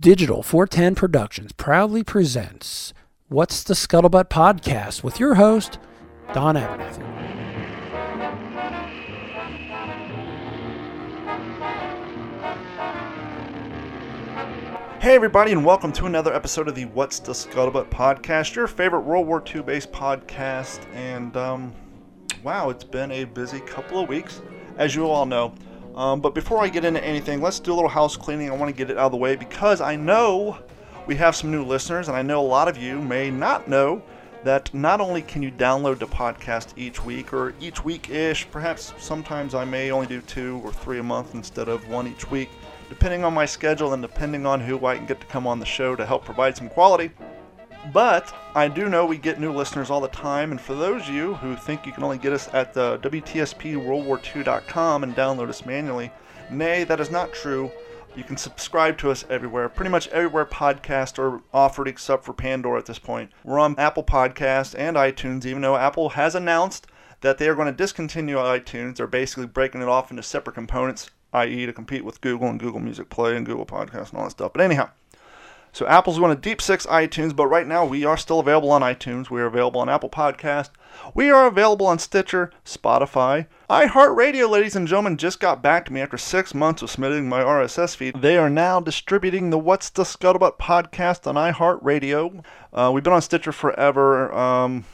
Digital 410 Productions proudly presents What's the Scuttlebutt podcast with your host, Don Abernathy. Hey, everybody, and welcome to another episode of the What's the Scuttlebutt podcast, your favorite World War II based podcast. And, um, wow, it's been a busy couple of weeks, as you all know. Um, but before I get into anything, let's do a little house cleaning. I want to get it out of the way because I know we have some new listeners, and I know a lot of you may not know that not only can you download the podcast each week or each week ish, perhaps sometimes I may only do two or three a month instead of one each week depending on my schedule and depending on who I can get to come on the show to help provide some quality. But I do know we get new listeners all the time, and for those of you who think you can only get us at the WTSPWorldWar2.com and download us manually, nay, that is not true. You can subscribe to us everywhere, pretty much everywhere podcasts are offered except for Pandora at this point. We're on Apple Podcasts and iTunes, even though Apple has announced that they are going to discontinue iTunes. They're basically breaking it off into separate components i.e., to compete with Google and Google Music Play and Google Podcasts and all that stuff. But anyhow, so Apple's going to deep six iTunes, but right now we are still available on iTunes. We are available on Apple Podcast. We are available on Stitcher, Spotify, iHeartRadio. Ladies and gentlemen, just got back to me after six months of submitting my RSS feed. They are now distributing the What's the Scuttlebutt podcast on iHeartRadio. Uh, we've been on Stitcher forever. Um,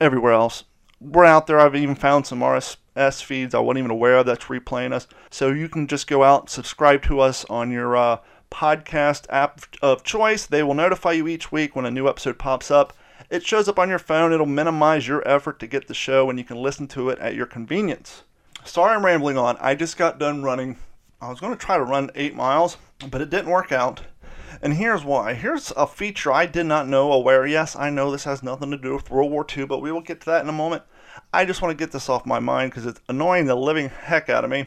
everywhere else, we're out there. I've even found some RSS feeds I wasn't even aware of that's replaying us. So you can just go out, and subscribe to us on your uh, podcast app of choice. They will notify you each week when a new episode pops up. It shows up on your phone. It'll minimize your effort to get the show, and you can listen to it at your convenience. Sorry I'm rambling on. I just got done running. I was going to try to run eight miles, but it didn't work out. And here's why. Here's a feature I did not know aware. Yes, I know this has nothing to do with World War II, but we will get to that in a moment. I just want to get this off my mind because it's annoying the living heck out of me.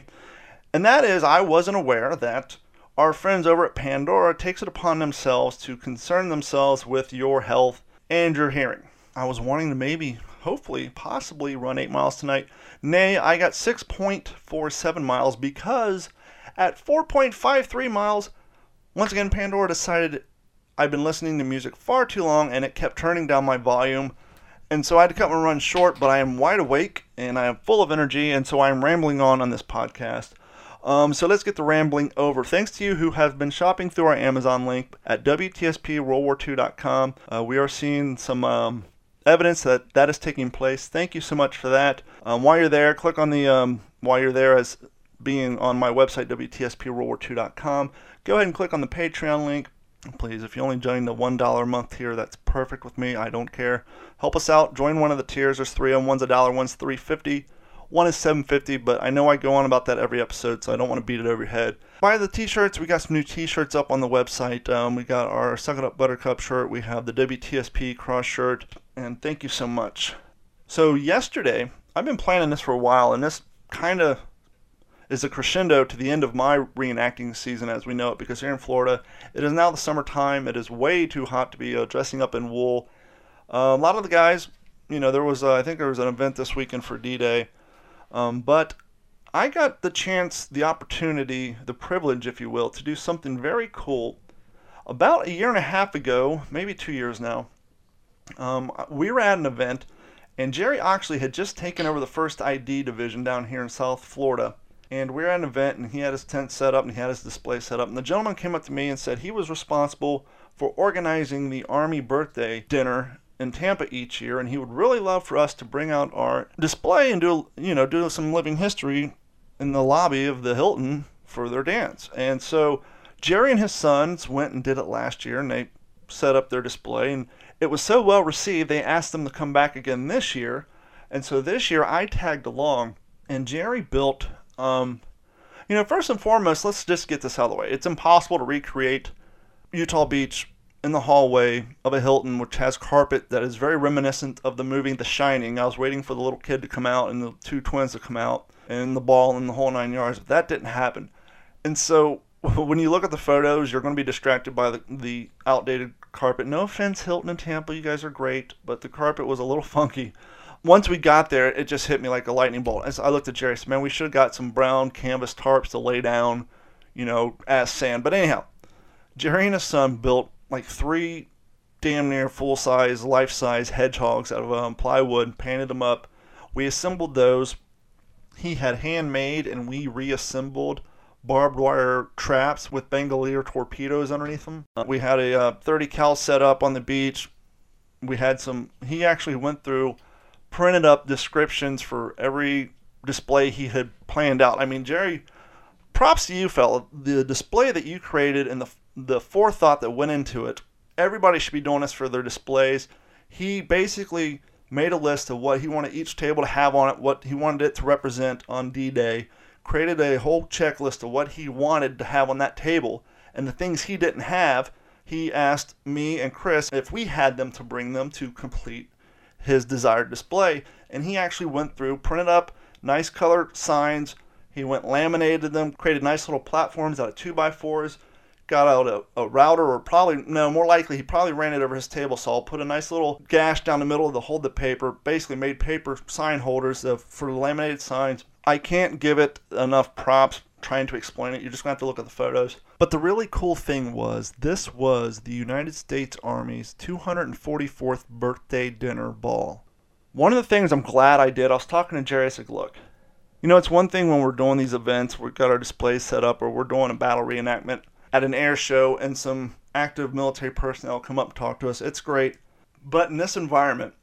And that is, I wasn't aware that our friends over at Pandora takes it upon themselves to concern themselves with your health and your hearing. I was wanting to maybe, hopefully, possibly run 8 miles tonight. Nay, I got 6.47 miles because at 4.53 miles, once again, Pandora decided I've been listening to music far too long and it kept turning down my volume and so I had to cut my run short, but I am wide awake and I am full of energy, and so I'm rambling on on this podcast. Um, so let's get the rambling over. Thanks to you who have been shopping through our Amazon link at WTSPWorldWar2.com. Uh, we are seeing some um, evidence that that is taking place. Thank you so much for that. Um, while you're there, click on the um, while you're there as being on my website WTSPWorldWar2.com. Go ahead and click on the Patreon link please if you only join the one dollar a month tier that's perfect with me i don't care help us out join one of the tiers there's three of them one's a dollar one's 350 one is 750 but i know i go on about that every episode so i don't want to beat it over your head. Buy the t-shirts. We got some new t-shirts up on the website. Um, we got our suck it up buttercup shirt. We have the wtsp cross shirt and thank you so much. So yesterday i've been planning this for a while and this kind of is a crescendo to the end of my reenacting season as we know it because here in Florida it is now the summertime. It is way too hot to be uh, dressing up in wool. Uh, a lot of the guys, you know, there was uh, I think there was an event this weekend for D-Day, um, but I got the chance, the opportunity, the privilege, if you will, to do something very cool. About a year and a half ago, maybe two years now, um, we were at an event, and Jerry Oxley had just taken over the first ID division down here in South Florida and we are at an event and he had his tent set up and he had his display set up and the gentleman came up to me and said he was responsible for organizing the army birthday dinner in Tampa each year and he would really love for us to bring out our display and do you know do some living history in the lobby of the Hilton for their dance. And so Jerry and his sons went and did it last year and they set up their display and it was so well received they asked them to come back again this year. And so this year I tagged along and Jerry built um, you know, first and foremost, let's just get this out of the way. It's impossible to recreate Utah Beach in the hallway of a Hilton, which has carpet that is very reminiscent of the movie The Shining. I was waiting for the little kid to come out and the two twins to come out and the ball and the whole nine yards. But that didn't happen. And so when you look at the photos, you're going to be distracted by the, the outdated carpet. No offense, Hilton and Tampa, you guys are great, but the carpet was a little funky once we got there, it just hit me like a lightning bolt. As I looked at Jerry, I said, "Man, we should have got some brown canvas tarps to lay down, you know, as sand." But anyhow, Jerry and his son built like three damn near full size, life size hedgehogs out of um, plywood, painted them up. We assembled those. He had handmade and we reassembled barbed wire traps with Bangalore torpedoes underneath them. Uh, we had a uh, 30 cal set up on the beach. We had some. He actually went through, printed up descriptions for every display he had planned out. I mean, Jerry, props to you, fella. The display that you created and the the forethought that went into it. Everybody should be doing this for their displays. He basically made a list of what he wanted each table to have on it, what he wanted it to represent on D-Day, created a whole checklist of what he wanted to have on that table, and the things he didn't have, he asked me and Chris if we had them to bring them to complete his desired display. And he actually went through, printed up nice colored signs. He went laminated them, created nice little platforms out of two by fours, got out a, a, router, or probably, no, more likely, he probably ran it over his table saw, put a nice little gash down the middle to hold the paper, basically made paper sign holders for laminated signs, I can't give it enough props trying to explain it. You're just going to have to look at the photos. But the really cool thing was this was the United States Army's 244th birthday dinner ball. One of the things I'm glad I did, I was talking to Jerry, I said, look, you know, it's one thing when we're doing these events, we've got our displays set up, or we're doing a battle reenactment at an air show, and some active military personnel come up talk to us. It's great. But in this environment,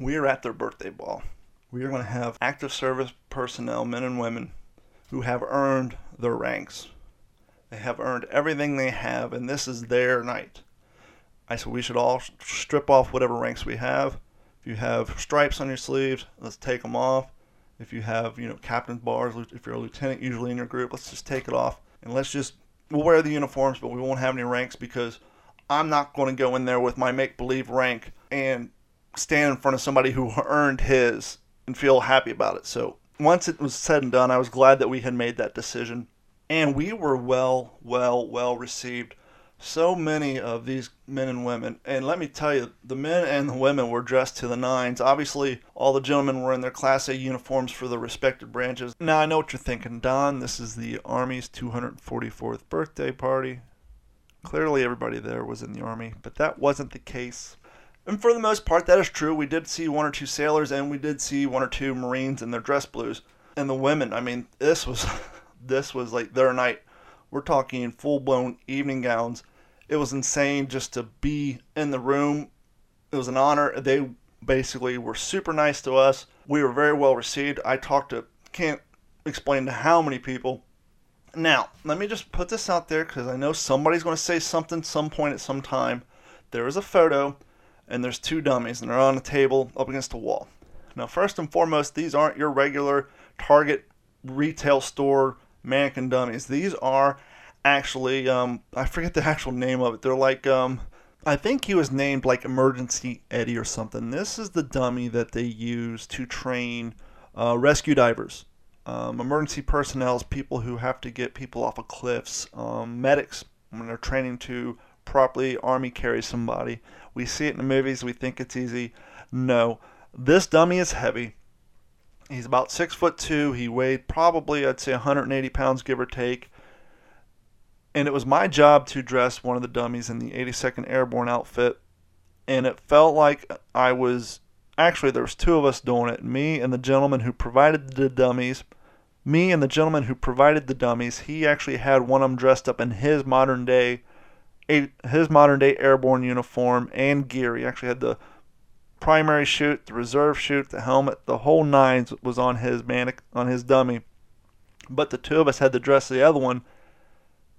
we are at their birthday ball we are going to have active service personnel, men and women, who have earned their ranks. They have earned everything they have, and this is their night. I said we should all strip off whatever ranks we have. If you have stripes on your sleeves, let's take them off. If you have, you know, captain's bars, if you're a lieutenant usually in your group, let's just take it off and let's just we'll wear the uniforms, but we won't have any ranks because I'm not going to go in there with my make believe rank and stand in front of somebody who earned his and feel happy about it. So once it was said and done, I was glad that we had made that decision. And we were well, well, well received. So many of these men and women, and let me tell you, the men and the women were dressed to the nines. Obviously, all the gentlemen were in their Class A uniforms for the respective branches. Now, I know what you're thinking, Don. This is the Army's 244th birthday party. Clearly, everybody there was in the Army, but that wasn't the case. And for the most part, that is true. We did see one or two sailors, and we did see one or two Marines in their dress blues. And the women, I mean, this was this was like their night. We're talking full blown evening gowns. It was insane just to be in the room. It was an honor. They basically were super nice to us. We were very well received. I talked to can't explain to how many people. Now, let me just put this out there because I know somebody's going to say something some point at some time. There is a photo and there's two dummies, and they're on a table up against a wall. Now, first and foremost, these aren't your regular Target retail store mannequin dummies. These are actually, um, I forget the actual name of it. They're like, um, I think he was named like Emergency Eddie or something. This is the dummy that they use to train uh, rescue divers. Um, emergency personnel people who have to get people off of cliffs, um, medics when they're training to properly army carry somebody. We see it in the movies. We think it's easy. No, this dummy is heavy. He's about six foot two. He weighed probably, I'd say, 180 pounds, give or take. And it was my job to dress one of the dummies in the 82nd Airborne outfit. And it felt like I was actually there was two of us doing it. Me and the gentleman who provided the dummies. Me and the gentleman who provided the dummies. He actually had one of them dressed up in his modern day his modern day airborne uniform and gear. He actually had the primary chute, the reserve chute, the helmet, the whole nines was on his man on his dummy. But the two of us had to dress the other one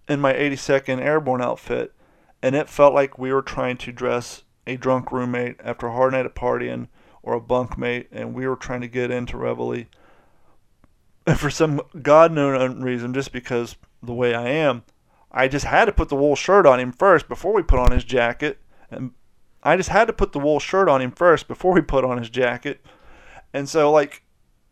in my 82nd Airborne outfit, and it felt like we were trying to dress a drunk roommate after a hard night of partying or a bunkmate, and we were trying to get into Reveille. And for some God known reason, just because the way I am, I just had to put the wool shirt on him first before we put on his jacket. And I just had to put the wool shirt on him first before we put on his jacket. And so, like,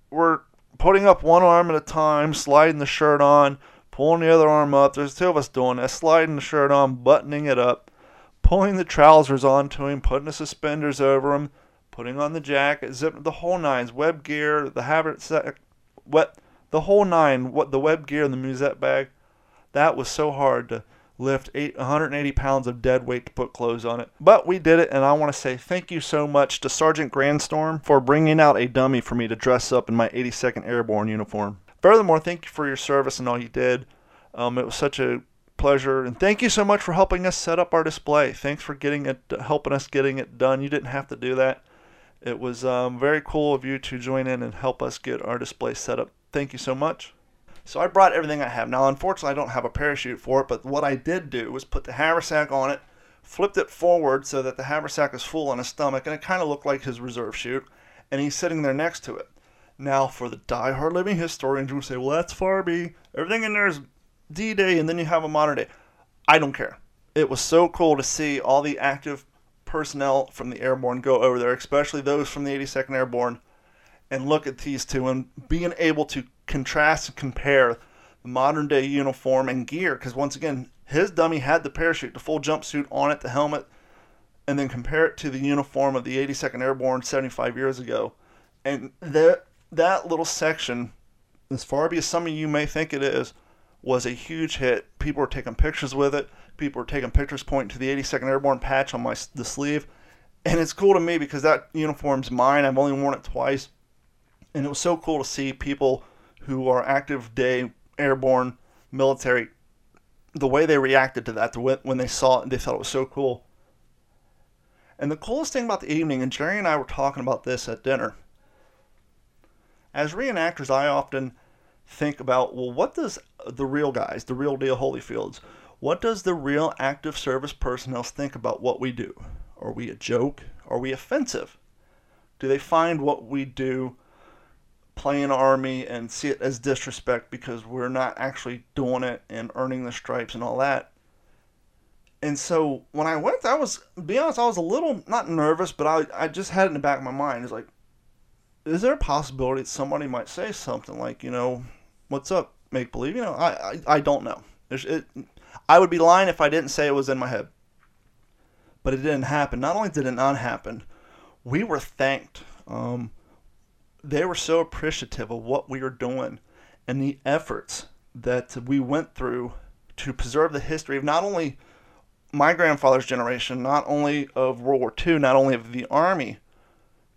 we're putting up one arm at a time, sliding the shirt on, pulling the other arm up. There's two of us doing that, sliding the shirt on, buttoning it up, pulling the trousers onto him, putting the suspenders over him, putting on the jacket, zipping the whole nines, web gear, the habit, what, the whole nine, what the web gear and the musette bag that was so hard to lift eight, 180 pounds of dead weight to put clothes on it. But we did it, and I want to say thank you so much to Sergeant Grandstorm for bringing out a dummy for me to dress up in my 82nd Airborne uniform. Furthermore, thank you for your service and all you did. Um, it was such a pleasure, and thank you so much for helping us set up our display. Thanks for getting it, helping us getting it done. You didn't have to do that. It was um, very cool of you to join in and help us get our display set up. Thank you so much. So I brought everything I have. Now, unfortunately, I don't have a parachute for it, but what I did do was put the haversack on it, flipped it forward so that the haversack is full on his stomach, and it kind of looked like his reserve chute, and he's sitting there next to it. Now, for the die-hard living historians who say, well, that's far Farby. Everything in there is D-Day, and then you have a modern day. I don't care. It was so cool to see all the active personnel from the airborne go over there, especially those from the 82nd Airborne, and look at these two and being able to contrast and compare the modern day uniform and gear because once again his dummy had the parachute the full jumpsuit on it the helmet and then compare it to the uniform of the 82nd airborne 75 years ago and that that little section as far as some of you may think it is was a huge hit people were taking pictures with it people were taking pictures pointing to the 82nd airborne patch on my the sleeve and it's cool to me because that uniform's mine i've only worn it twice and it was so cool to see people who are active day airborne military, the way they reacted to that, when they saw it, they thought it was so cool. And the coolest thing about the evening, and Jerry and I were talking about this at dinner. As reenactors, I often think about, well, what does the real guys, the real deal Holyfields, what does the real active service personnel think about what we do? Are we a joke? Are we offensive? Do they find what we do playing Army and see it as disrespect because we're not actually doing it and earning the stripes and all that. And so when I went, I was, be honest, I was a little, not nervous, but I, I just had it in the back of my mind. It's like, is there a possibility that somebody might say something like, you know, what's up, make believe? You know, I, I, I don't know. It, I would be lying if I didn't say it was in my head. But it didn't happen. Not only did it not happen, we were thanked. Um, they were so appreciative of what we were doing and the efforts that we went through to preserve the history of not only my grandfather's generation, not only of World War II, not only of the Army,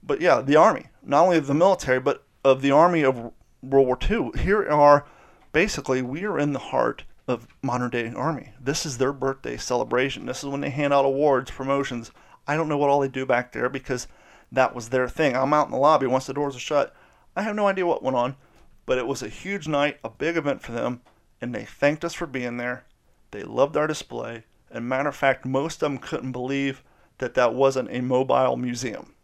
but yeah, the Army, not only of the military, but of the Army of World War II. Here are basically, we are in the heart of modern day Army. This is their birthday celebration. This is when they hand out awards, promotions. I don't know what all they do back there because that was their thing. I'm out in the lobby once the doors are shut. I have no idea what went on, but it was a huge night, a big event for them, and they thanked us for being there. They loved our display. And matter of fact, most of them couldn't believe that that wasn't a mobile museum.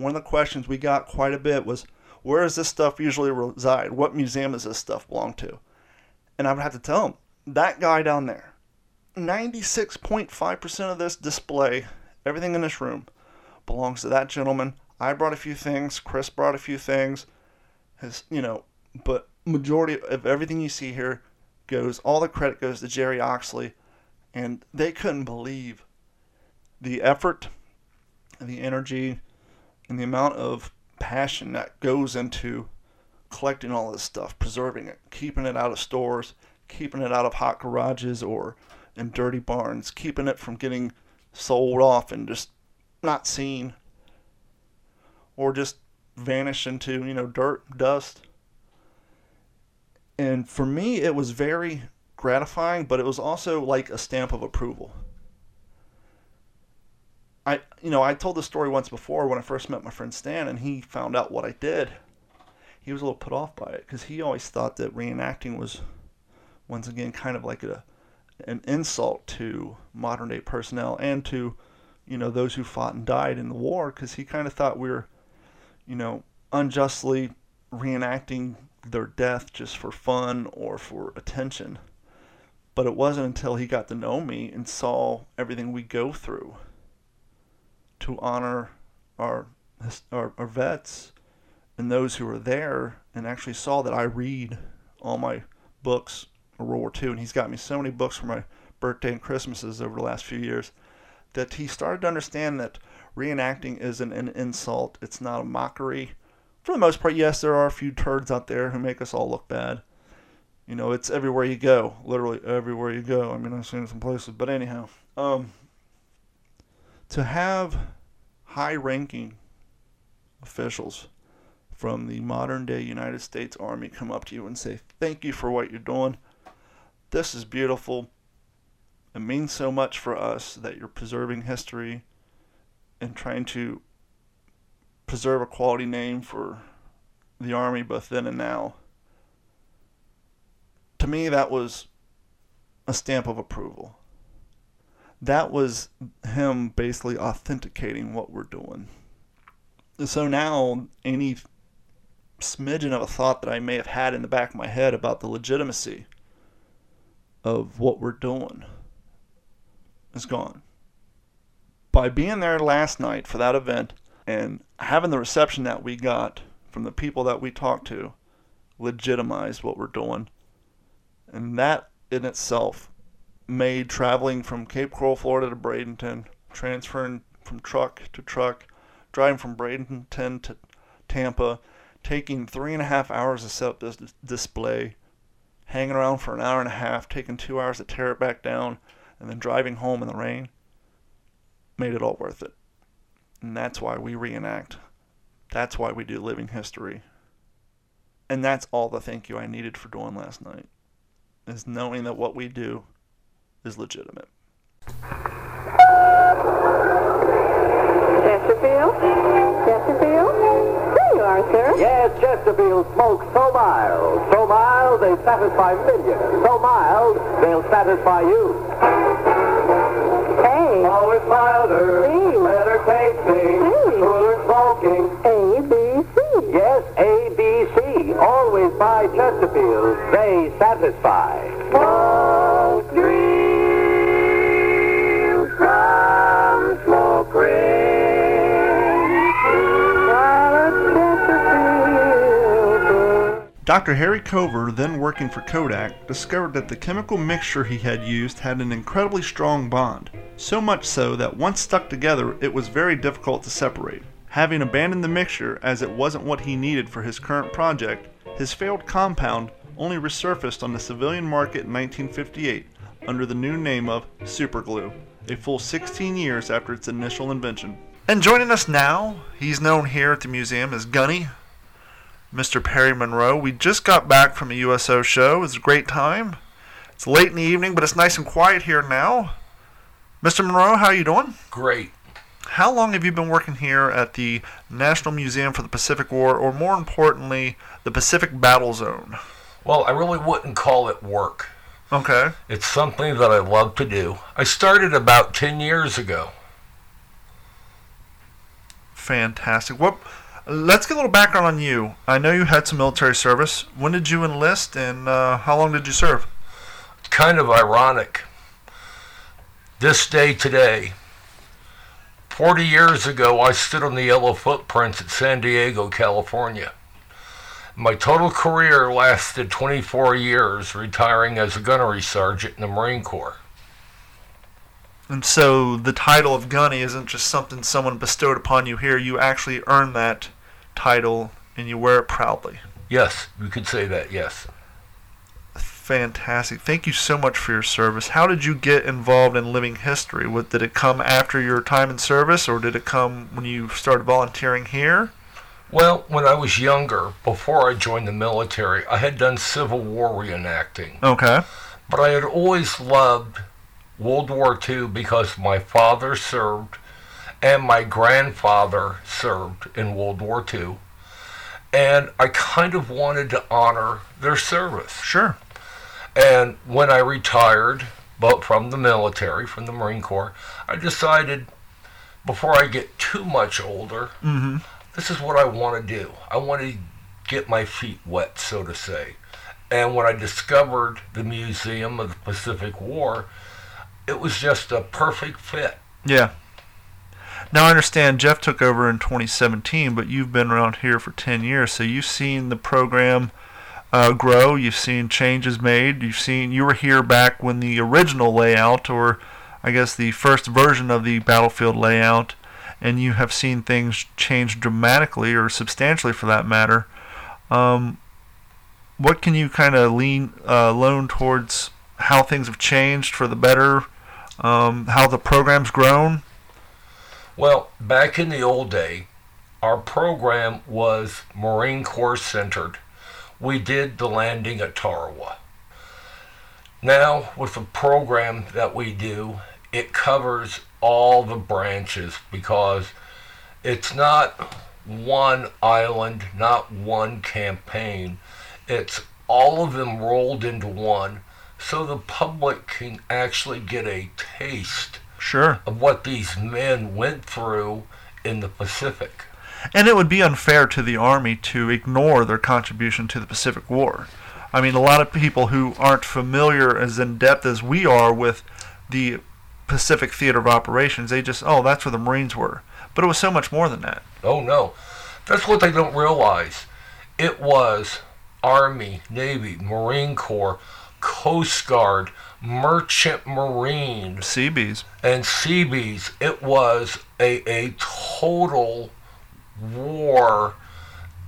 One of the questions we got quite a bit was, where does this stuff usually reside? What museum does this stuff belong to? And I would have to tell them, that guy down there, 96.5% of this display, everything in this room, belongs to that gentleman. I brought a few things. Chris brought a few things. His, you know, but majority of everything you see here goes. All the credit goes to Jerry Oxley, and they couldn't believe the effort, the energy, and the amount of passion that goes into collecting all this stuff, preserving it, keeping it out of stores, keeping it out of hot garages or in dirty barns, keeping it from getting sold off and just not seen or just vanish into, you know, dirt, dust. And for me, it was very gratifying, but it was also like a stamp of approval. I, you know, I told the story once before when I first met my friend Stan, and he found out what I did. He was a little put off by it because he always thought that reenacting was, once again, kind of like a, an insult to modern day personnel and to you know, those who fought and died in the war because he kind of thought we were, you know, unjustly reenacting their death just for fun or for attention. But it wasn't until he got to know me and saw everything we go through to honor our, our, our vets and those who were there and actually saw that I read all my books World War II. And he's got me so many books for my birthday and Christmases over the last few years that he started to understand that reenacting isn't an insult, it's not a mockery. For the most part, yes, there are a few turds out there who make us all look bad. You know, it's everywhere you go, literally everywhere you go. I mean, I've seen it some places, but anyhow, um, to have high-ranking officials from the modern-day United States Army come up to you and say, "Thank you for what you're doing. This is beautiful. It means so much for us that you're preserving history and trying to preserve a quality name for the Army both then and now." To me, that was a stamp of approval that was him basically authenticating what we're doing. So now, any smidgen of a thought that I may have had in the back of my head about the legitimacy of what we're doing is gone. By being there last night for that event and having the reception that we got from the people that we talked to, legitimized what we're doing. And that in itself made traveling from Cape Coral, Florida to Bradenton, transferring from truck to truck, driving from Bradenton to Tampa, taking three and a half hours to set up this display, hanging around for an hour and a half, taking two hours to tear it back down, and then driving home in the rain, made it all worth it. And that's why we reenact. That's why we do living history. And that's all the thank you I needed for doing last night. Is knowing that what we do is legitimate. Chesterfield? Chesterfield? There you are, sir. Yes, Chesterfield smokes so mild. So mild, they satisfy millions. So mild, they'll satisfy you. A. Always milder, Hey. better tasting, Hey. cooler smoking. A, B, C. Yes, A, B, C. Always buy Chesterfield. They satisfy. Smoke dreams Dr. Harry Coover, then working for Kodak, discovered that the chemical mixture he had used had an incredibly strong bond, so much so that once stuck together it was very difficult to separate. Having abandoned the mixture as it wasn't what he needed for his current project, his failed compound only resurfaced on the civilian market in 1958 under the new name of superglue, a full 16 years after its initial invention. And joining us now, he's known here at the museum as Gunny, Mr. Perry Monroe. We just got back from a USO show. It was a great time. It's late in the evening, but it's nice and quiet here now. Mr. Monroe, how are you doing? Great. How long have you been working here at the National Museum for the Pacific War, or more importantly, the Pacific Battle Zone? Well, I really wouldn't call it work. Okay. It's something that I love to do. I started about 10 years ago. Fantastic. What? Let's get a little background on you. I know you had some military service. When did you enlist, and uh, how long did you serve? Kind of ironic. This day today, 40 years ago, I stood on the yellow footprints at San Diego, California. My total career lasted 24 years, retiring as a gunnery sergeant in the Marine Corps. And so the title of Gunny isn't just something someone bestowed upon you here. You actually earned that title and you wear it proudly. Yes, you could say that, yes. Fantastic. Thank you so much for your service. How did you get involved in living history? What, did it come after your time in service or did it come when you started volunteering here? Well, when I was younger, before I joined the military, I had done Civil War reenacting. Okay. But I had always loved World War II because my father served and my grandfather served in World War II. And I kind of wanted to honor their service. Sure. And when I retired, but from the military, from the Marine Corps, I decided before I get too much older, Mm-hmm. this is what I want to do. I want to get my feet wet, so to say. And when I discovered the Museum of the Pacific War, it was just a perfect fit. Yeah. Now I understand Jeff took over in 2017, but you've been around here for 10 years, so you've seen the program uh, grow. You've seen changes made. You've seen you were here back when the original layout, or I guess the first version of the battlefield layout, and you have seen things change dramatically or substantially, for that matter. Um, what can you kind of lean uh, loan towards how things have changed for the better, um, how the program's grown? Well, back in the old day, our program was Marine Corps centered. We did the landing at Tarawa. Now, with the program that we do, it covers all the branches because it's not one island, not one campaign. It's all of them rolled into one so the public can actually get a taste Sure. of what these men went through in the Pacific. And it would be unfair to the Army to ignore their contribution to the Pacific War. I mean, a lot of people who aren't familiar as in depth as we are with the Pacific Theater of Operations, they just, oh, that's where the Marines were. But it was so much more than that. Oh no. That's what they don't realize. It was Army, Navy, Marine Corps, Coast Guard, Merchant marine. Seabees. and Seabees. It was a, a total war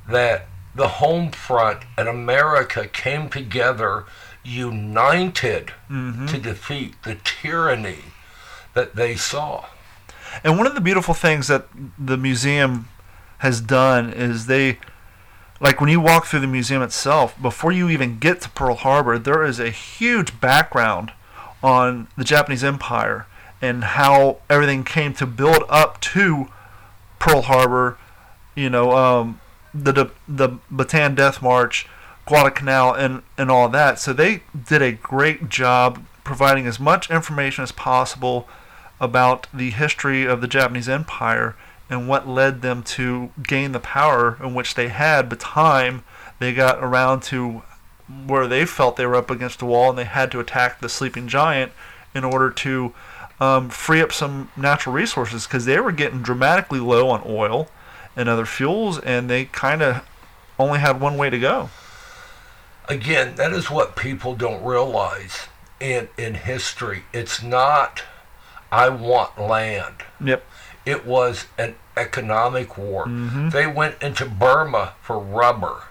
that the home front and America came together united mm-hmm. to defeat the tyranny that they saw. And one of the beautiful things that the museum has done is they, like when you walk through the museum itself, before you even get to Pearl Harbor, there is a huge background on the Japanese Empire and how everything came to build up to Pearl Harbor. You know, um, the the, the Bataan Death March, Guadalcanal, and and all that. So they did a great job providing as much information as possible about the history of the Japanese Empire and what led them to gain the power in which they had But time they got around to where they felt they were up against a wall and they had to attack the sleeping giant in order to um, free up some natural resources because they were getting dramatically low on oil and other fuels and they kind of only had one way to go. Again, that is what people don't realize in in history. It's not I want land. Yep. It was an economic war. Mm-hmm. They went into Burma for rubber.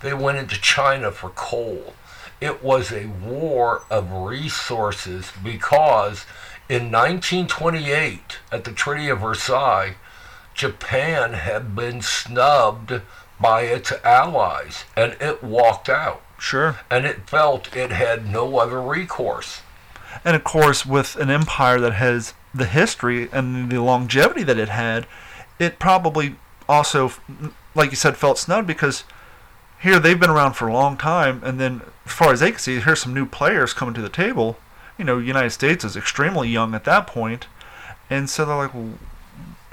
They went into China for coal. It was a war of resources because in 1928, at the Treaty of Versailles, Japan had been snubbed by its allies and it walked out. Sure. And it felt it had no other recourse. And of course, with an empire that has the history and the longevity that it had, it probably also, like you said, felt snubbed because here they've been around for a long time, and then as far as they can see, here's some new players coming to the table. You know, United States is extremely young at that point, and so they're like,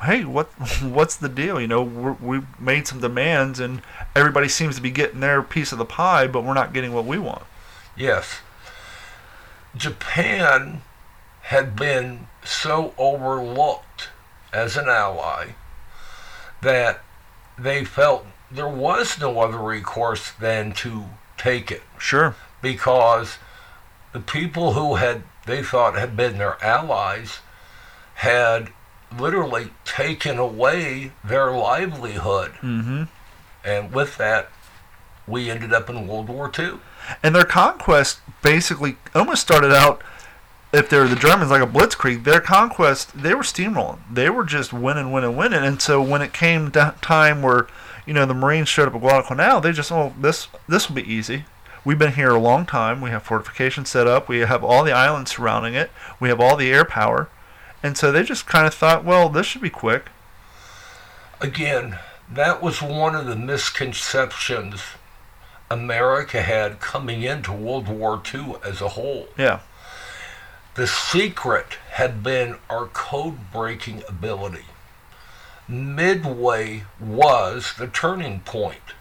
"Hey, what what's the deal? You know, we're, we've made some demands, and everybody seems to be getting their piece of the pie, but we're not getting what we want." Yes. Japan had been so overlooked as an ally that they felt there was no other recourse than to take it Sure. because the people who had they thought had been their allies had literally taken away their livelihood Mm-hmm. and with that we ended up in World War II. And their conquest basically almost started out, if they're the Germans, like a blitzkrieg. Their conquest, they were steamrolling. They were just winning, winning, winning. And so when it came time where, you know, the Marines showed up at Guadalcanal, they just, oh, this this will be easy. We've been here a long time. We have fortifications set up. We have all the islands surrounding it. We have all the air power. And so they just kind of thought, well, this should be quick. Again, that was one of the misconceptions America had coming into World War II as a whole. Yeah. The secret had been our code breaking ability. Midway was the turning point.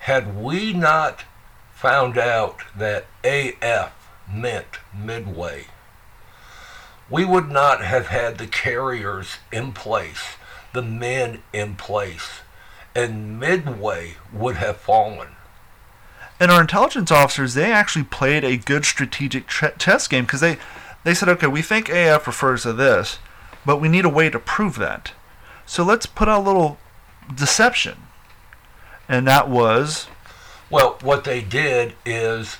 Had we not found out that AF meant Midway, we would not have had the carriers in place, the men in place, and Midway would have fallen. And our intelligence officers, they actually played a good strategic ch- chess game because they, they said, okay, we think AF refers to this, but we need a way to prove that. So let's put out a little deception. And that was Well, what they did is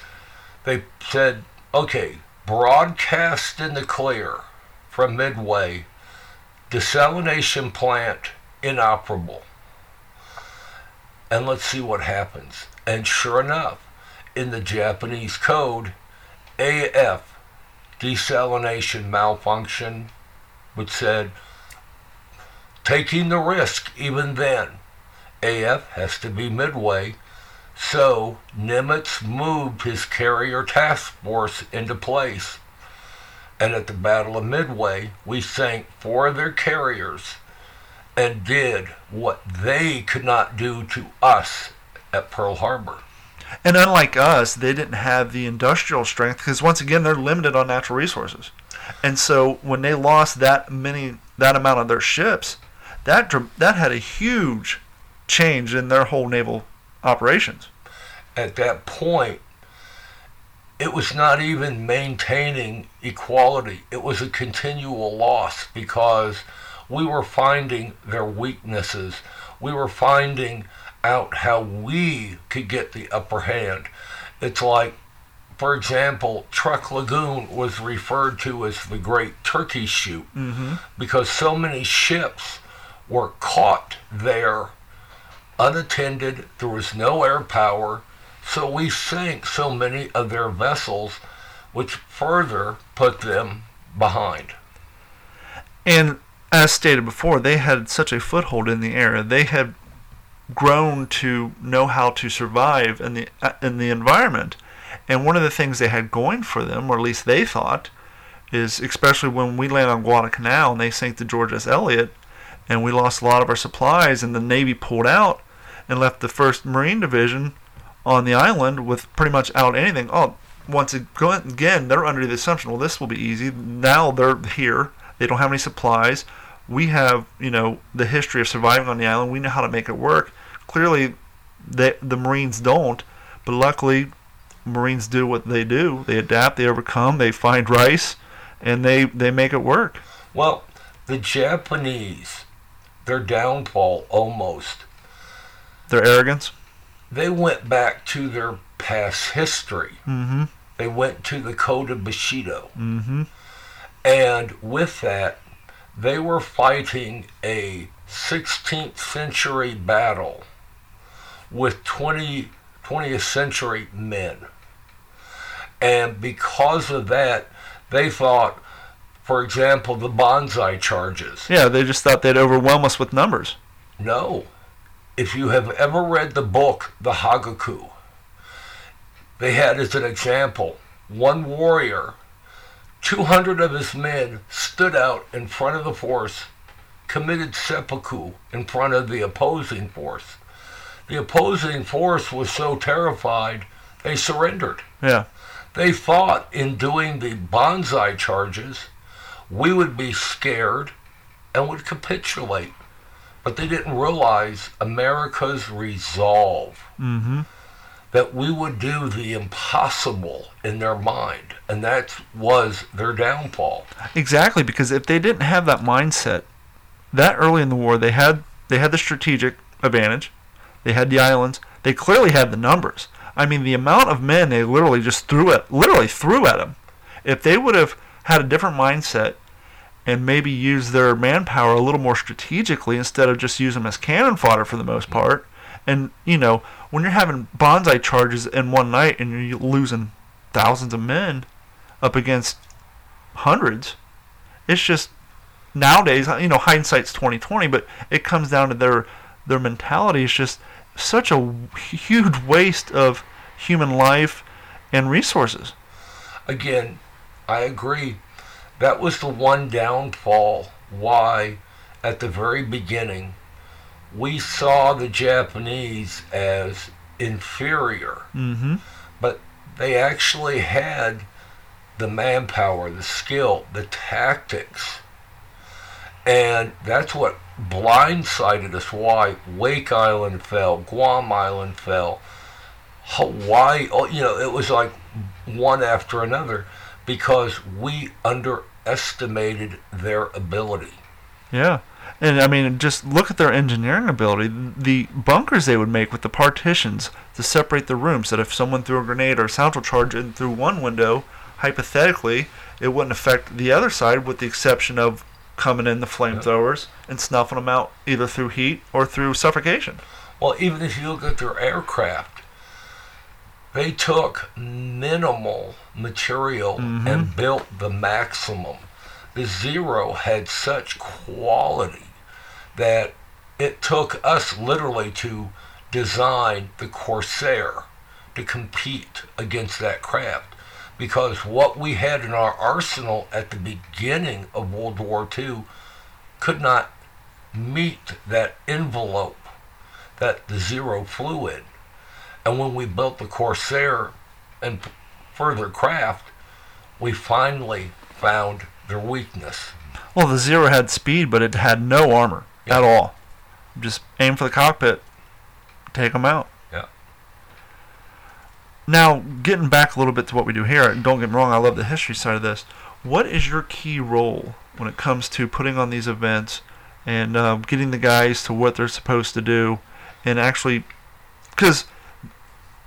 they said, okay, broadcast in the clear from Midway, desalination plant inoperable. And let's see what happens. And sure enough, in the Japanese code, AF, desalination malfunction, which said, taking the risk even then. AF has to be midway. So Nimitz moved his carrier task force into place. And at the Battle of Midway, we sank four of their carriers and did what they could not do to us at Pearl Harbor. And unlike us, they didn't have the industrial strength because once again they're limited on natural resources. And so when they lost that many that amount of their ships, that that had a huge change in their whole naval operations. At that point, it was not even maintaining equality. It was a continual loss because we were finding their weaknesses. We were finding out how we could get the upper hand. It's like, for example, Truk Lagoon was referred to as the Great Turkey Shoot Mm-hmm. because so many ships were caught there unattended. There was no air power. So we sank so many of their vessels, which further put them behind. And as stated before, they had such a foothold in the area. They had grown to know how to survive in the uh, in the environment. And one of the things they had going for them, or at least they thought, is especially when we landed on Guadalcanal and they sank the George F. Elliott, and we lost a lot of our supplies, and the Navy pulled out and left the First Marine Division on the island with pretty much out anything. Oh, once again, they're under the assumption, well, this will be easy. Now they're here. They don't have any supplies. We have, you know, the history of surviving on the island. We know how to make it work. Clearly, they, the Marines don't. But luckily, Marines do what they do. They adapt, they overcome, they find rice, and they, they make it work. Well, the Japanese, their downfall almost, Their arrogance. they went back to their past history. Mm-hmm. They went to the Code of Bushido. Mm-hmm. And with that, they were fighting a 16th century battle with 20, 20th century men. And because of that, they thought, for example, the banzai charges. Yeah, they just thought they'd overwhelm us with numbers. No. If you have ever read the book, The Hagaku, they had as an example one warrior, 200 of his men stood out in front of the force, committed seppuku in front of the opposing force. The opposing force was so terrified, they surrendered. Yeah. They thought in doing the banzai charges, we would be scared and would capitulate. But they didn't realize America's resolve Mm-hmm. that we would do the impossible in their mind. And that was their downfall. Exactly, because if they didn't have that mindset, that early in the war, they had they had the strategic advantage, they had the islands, they clearly had the numbers. I mean, the amount of men they literally just threw at literally threw at them. If they would have had a different mindset and maybe used their manpower a little more strategically instead of just using them as cannon fodder for the most part, and you know, when you're having banzai charges in one night and you're losing thousands of men up against hundreds, it's just nowadays you know hindsight's 2020 but it comes down to their their mentality is just such a huge waste of human life and resources Again, I agree. That was the one downfall why, at the very beginning, we saw the Japanese as inferior. mm-hmm but they actually had the manpower, the skill, the tactics. And that's what blindsided us why Wake Island fell, Guam Island fell, Hawaii, oh, you know, it was like one after another because we underestimated their ability. Yeah. And I mean, just look at their engineering ability. The bunkers they would make with the partitions to separate the rooms, that if someone threw a grenade or a satchel charge in through one window, hypothetically, it wouldn't affect the other side, with the exception of coming in the flamethrowers and snuffing them out either through heat or through suffocation. Well, even if you look at their aircraft, they took minimal material and mm-hmm. built the maximum. The Zero had such quality that it took us literally to design the Corsair to compete against that craft. Because what we had in our arsenal at the beginning of World War II could not meet that envelope that the Zero flew in. And when we built the Corsair and further craft, we finally found their weakness. Well, the Zero had speed, but it had no armor at all. Just aim for the cockpit, take them out. Yeah. Now, getting back a little bit to what we do here, don't get me wrong, I love the history side of this. What is your key role when it comes to putting on these events and um, getting the guys to what they're supposed to do, and actually, because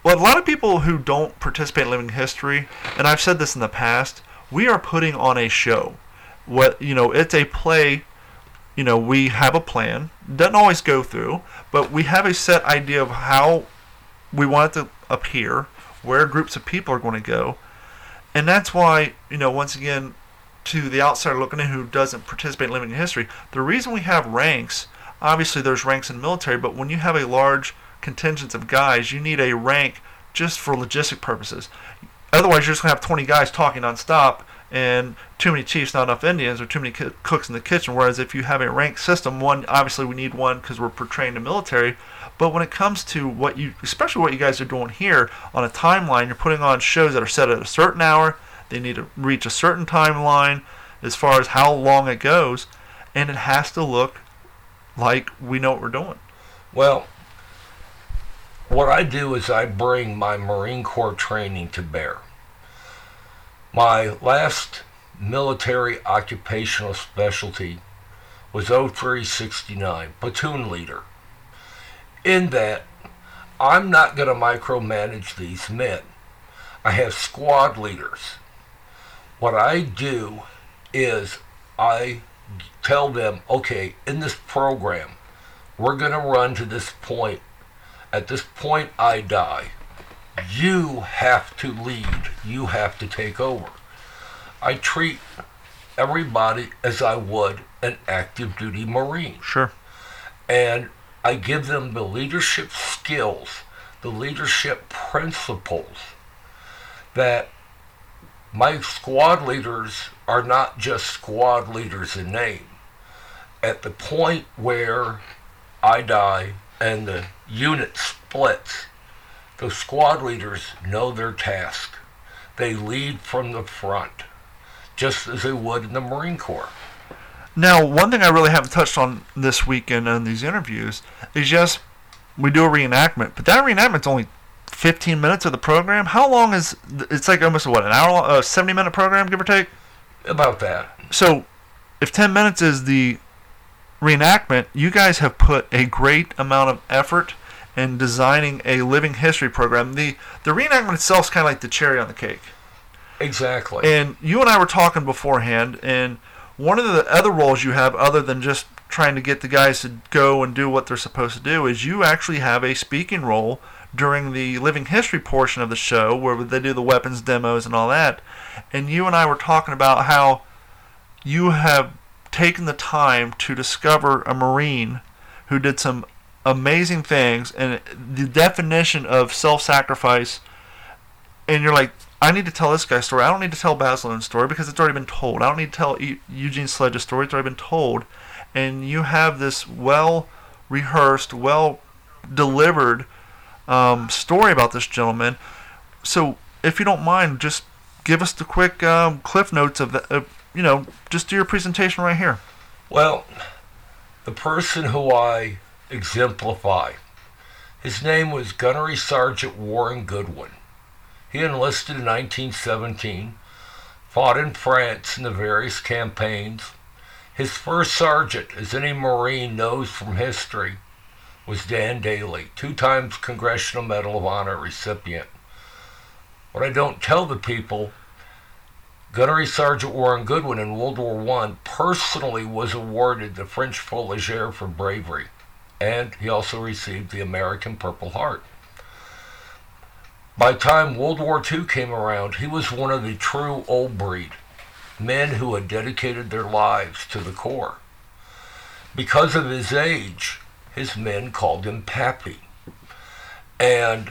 well, a lot of people who don't participate in living history, and I've said this in the past, we are putting on a show. What you know, it's a play. You know, we have a plan. Doesn't always go through, but we have a set idea of how we want it to appear, where groups of people are going to go, and that's why you know once again to the outsider looking in who doesn't participate in living history, the reason we have ranks, obviously there's ranks in the military, but when you have a large contingent of guys, you need a rank just for logistic purposes. Otherwise, you're just gonna have 20 guys talking nonstop and too many chiefs, not enough Indians, or too many cooks in the kitchen. Whereas if you have a rank system, one obviously we need one because we're portraying the military. But when it comes to what you, especially what you guys are doing here on a timeline, you're putting on shows that are set at a certain hour. They need to reach a certain timeline as far as how long it goes, and it has to look like we know what we're doing. Well, what I do is I bring my Marine Corps training to bear. My last military occupational specialty was 0369, platoon leader. In that, I'm not going to micromanage these men. I have squad leaders. What I do is I tell them, okay, in this program, we're going to run to this point. At this point, I die. You have to lead. You have to take over. I treat everybody as I would an active duty Marine. Sure. And I give them the leadership skills, the leadership principles that my squad leaders are not just squad leaders in name. At the point where I die and the unit splits, the squad leaders know their task. They lead from the front, just as they would in the Marine Corps. Now, one thing I really haven't touched on this weekend in these interviews is yes, we do a reenactment, but that reenactment's only 15 minutes of the program. How long is it's like almost what an hour, long, a 70 minute program, give or take. About that. So, if 10 minutes is the reenactment, you guys have put a great amount of effort in designing a living history program. The the reenactment itself is kind of like the cherry on the cake. Exactly. And you and I were talking beforehand, and one of the other roles you have, other than just trying to get the guys to go and do what they're supposed to do, is you actually have a speaking role during the living history portion of the show where they do the weapons demos and all that. And you and I were talking about how you have taken the time to discover a Marine who did some amazing things and the definition of self sacrifice. And you're like, I need to tell this guy's story. I don't need to tell Basilone's story because it's already been told. I don't need to tell E- Eugene Sledge's story. It's already been told. And you have this well rehearsed, well delivered um, story about this gentleman. So, if you don't mind, just give us the quick um, cliff notes of the, uh, you know, just do your presentation right here. Well, the person who I exemplify, his name was Gunnery Sergeant Warren Goodwin. He enlisted in 1917, fought in France in the various campaigns. His first sergeant, as any Marine knows from history, was Dan Daly, two times Congressional Medal of Honor recipient. What I don't tell the people, Gunnery Sergeant Warren Goodwin in World War I personally was awarded the French Léger for bravery, and he also received the American Purple Heart. By the time World War II came around, he was one of the true old breed, men who had dedicated their lives to the Corps. Because of his age, his men called him Pappy. And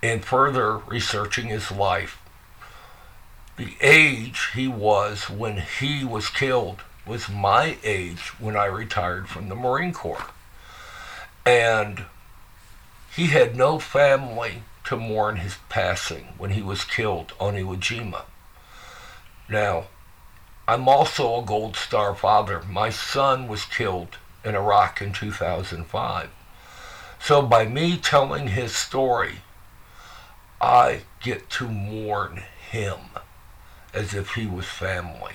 in further researching his life, the age he was when he was killed was my age when I retired from the Marine Corps. And he had no family to mourn his passing when he was killed on Iwo Jima. Now, I'm also a Gold Star father. My son was killed in Iraq in 2005. So by me telling his story, I get to mourn him as if he was family.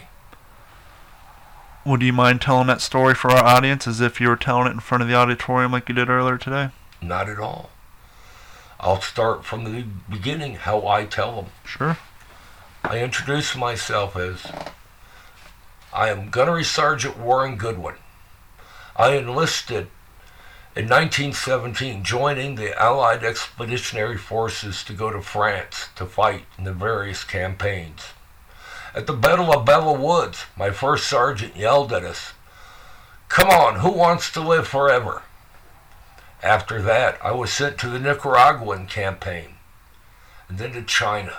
Would you mind telling that story for our audience as if you were telling it in front of the auditorium like you did earlier today? Not at all. I'll start from the beginning how I tell them. Sure. I introduce myself as I am Gunnery Sergeant Warren Goodwin. I enlisted in 1917, joining the Allied Expeditionary Forces to go to France to fight in the various campaigns. At the Battle of Belleau Woods, my first sergeant yelled at us, Come on, who wants to live forever? After that, I was sent to the Nicaraguan campaign, and then to China.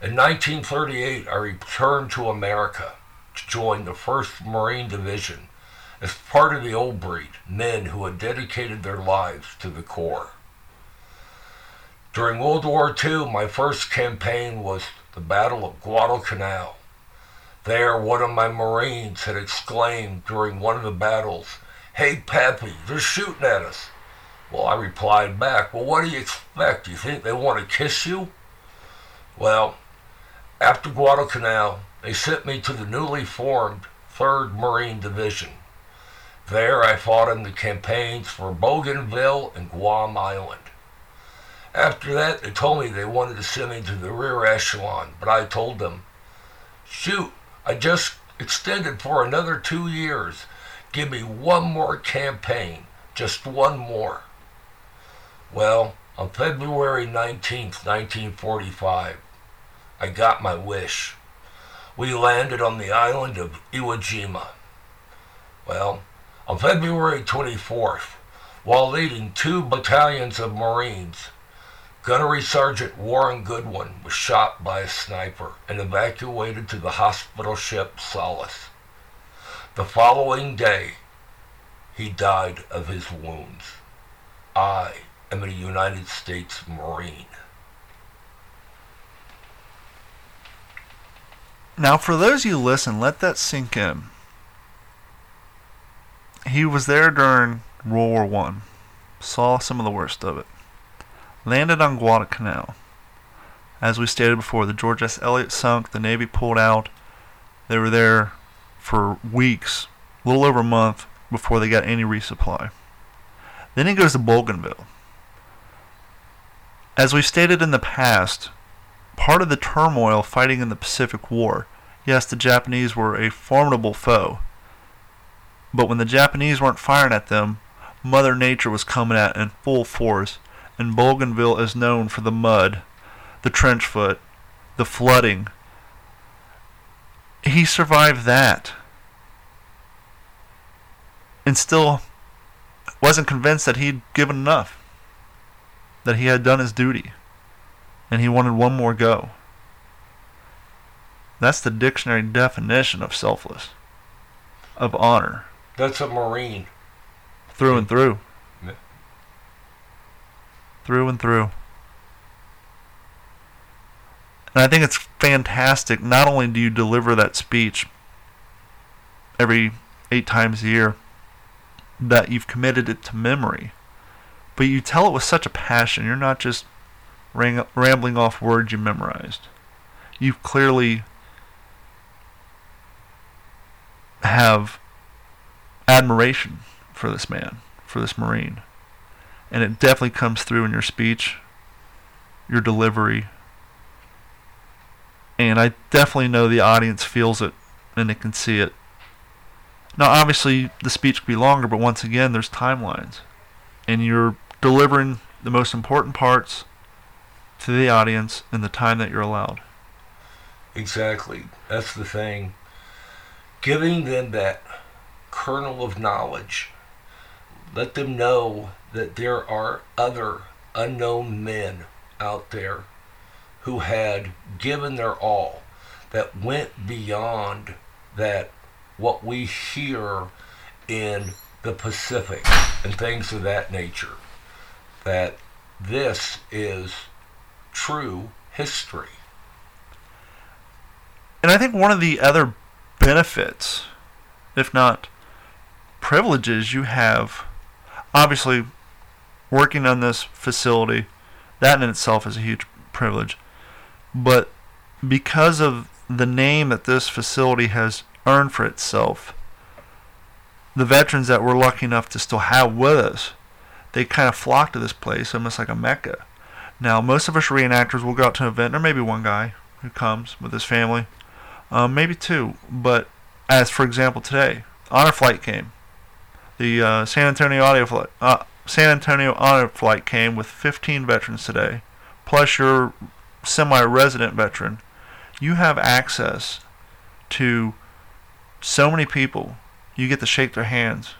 In 1938, I returned to America to join the 1st Marine Division as part of the old breed, men who had dedicated their lives to the Corps. During World War II, my first campaign was the Battle of Guadalcanal. There, one of my Marines had exclaimed during one of the battles, Hey, Pappy, they're shooting at us. Well, I replied back, Well, what do you expect? You think they want to kiss you? Well, after Guadalcanal, they sent me to the newly formed 3rd Marine Division. There I fought in the campaigns for Bougainville and Guam Island. After that, they told me they wanted to send me to the rear echelon, but I told them, shoot, I just extended for another two years. Give me one more campaign, just one more. Well, on February 19th, 1945, I got my wish. We landed on the island of Iwo Jima. Well, on February 24th, while leading two battalions of Marines, Gunnery Sergeant Warren Goodwin was shot by a sniper and evacuated to the hospital ship Solace. The following day, he died of his wounds. I am a United States Marine. Now, for those you listen, let that sink in. He was there during World War One, saw some of the worst of it, landed on Guadalcanal. As we stated before, the George F. Elliott sunk, the Navy pulled out. They were there for weeks, a little over a month, before they got any resupply. Then he goes to Bougainville. As we've stated in the past, part of the turmoil fighting in the Pacific War, yes, the Japanese were a formidable foe. But when the Japanese weren't firing at them, Mother Nature was coming at in full force, and Bougainville is known for the mud, the trench foot, the flooding. He survived that. And still wasn't convinced that he'd given enough, that he had done his duty, and he wanted one more go. That's the dictionary definition of selfless, of honor, That's a Marine. through and through. Yeah. Through and through. And I think it's fantastic. Not only do you deliver that speech every eight times a year, that you've committed it to memory, but you tell it with such a passion. You're not just rambling off words you memorized. You've clearly have admiration for this man, for this Marine. And it definitely comes through in your speech, your delivery. And I definitely know the audience feels it and they can see it. Now, obviously, the speech could be longer, but once again, there's timelines. And you're delivering the most important parts to the audience in the time that you're allowed. Exactly. That's the thing. Giving them that kernel of knowledge. Let them know that there are other unknown men out there who had given their all, that went beyond that what we hear in the Pacific and things of that nature. That this is true history. And I think one of the other benefits, if not privileges, you have, obviously, working on this facility, that in itself is a huge privilege. But because of the name that this facility has earned for itself, the veterans that we're lucky enough to still have with us, they kind of flock to this place almost like a mecca. Now, most of us reenactors will go out to an event, or maybe one guy who comes with his family, um, maybe two. But as for example, today, honor flight came. The uh, San Antonio audio flight, uh, San Antonio honor flight came with 15 veterans today, plus your semi-resident veteran. You have access to so many people. You get to shake their hands,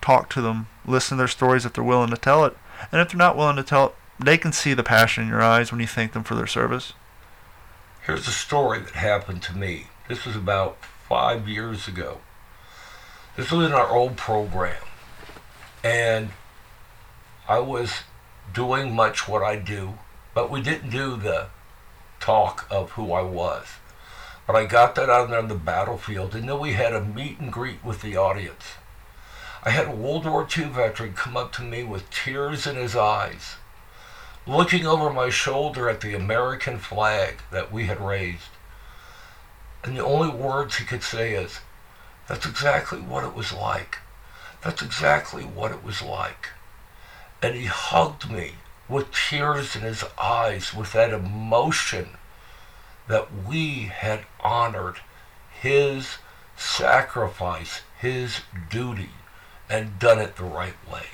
talk to them, listen to their stories if they're willing to tell it, and if they're not willing to tell it, they can see the passion in your eyes when you thank them for their service. Here's a story that happened to me. This was about five years ago. This was in our old program. And I was doing much what I do, but we didn't do the talk of who I was. But I got that out there on the battlefield, and then we had a meet and greet with the audience. I had a World War II veteran come up to me with tears in his eyes looking over my shoulder at the American flag that we had raised. And the only words he could say is, That's exactly what it was like. That's exactly what it was like. And he hugged me with tears in his eyes, with that emotion that we had honored his sacrifice, his duty, and done it the right way.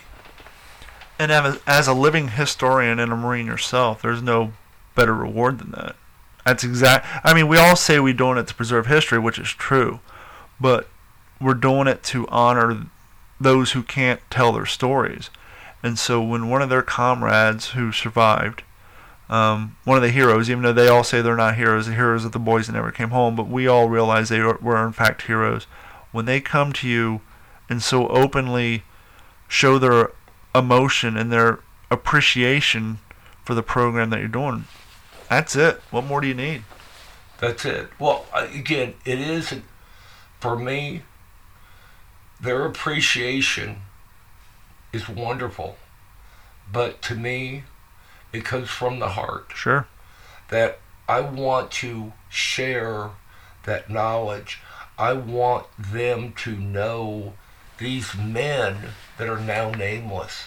And as, a living historian and a Marine yourself, there's no better reward than that. That's exact. I mean, we all say we're doing it to preserve history, which is true, but we're doing it to honor those who can't tell their stories. And so, when one of their comrades who survived, um, one of the heroes, even though they all say they're not heroes, the heroes of the boys that never came home, but we all realize they were in fact heroes. When they come to you and so openly show their emotion and their appreciation for the program that you're doing. That's it. What more do you need? That's it. Well, again, it is for me. Their appreciation is wonderful, but to me, it comes from the heart. Sure. That I want to share that knowledge. I want them to know these men that are now nameless,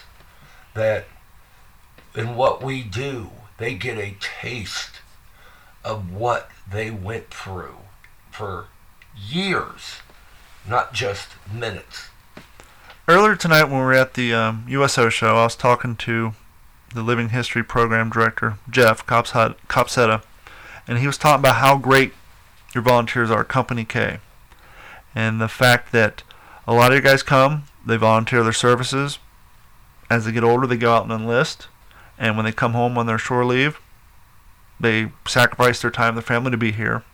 that in what we do, they get a taste of what they went through for years, not just minutes. Earlier tonight, when we were at the um, USO show, I was talking to the Living History Program Director, Jeff Copsetta, and he was talking about how great your volunteers are, Company K, and the fact that a lot of you guys come, they volunteer their services. As they get older, they go out and enlist. And when they come home on their shore leave, they sacrifice their time, their family to be here.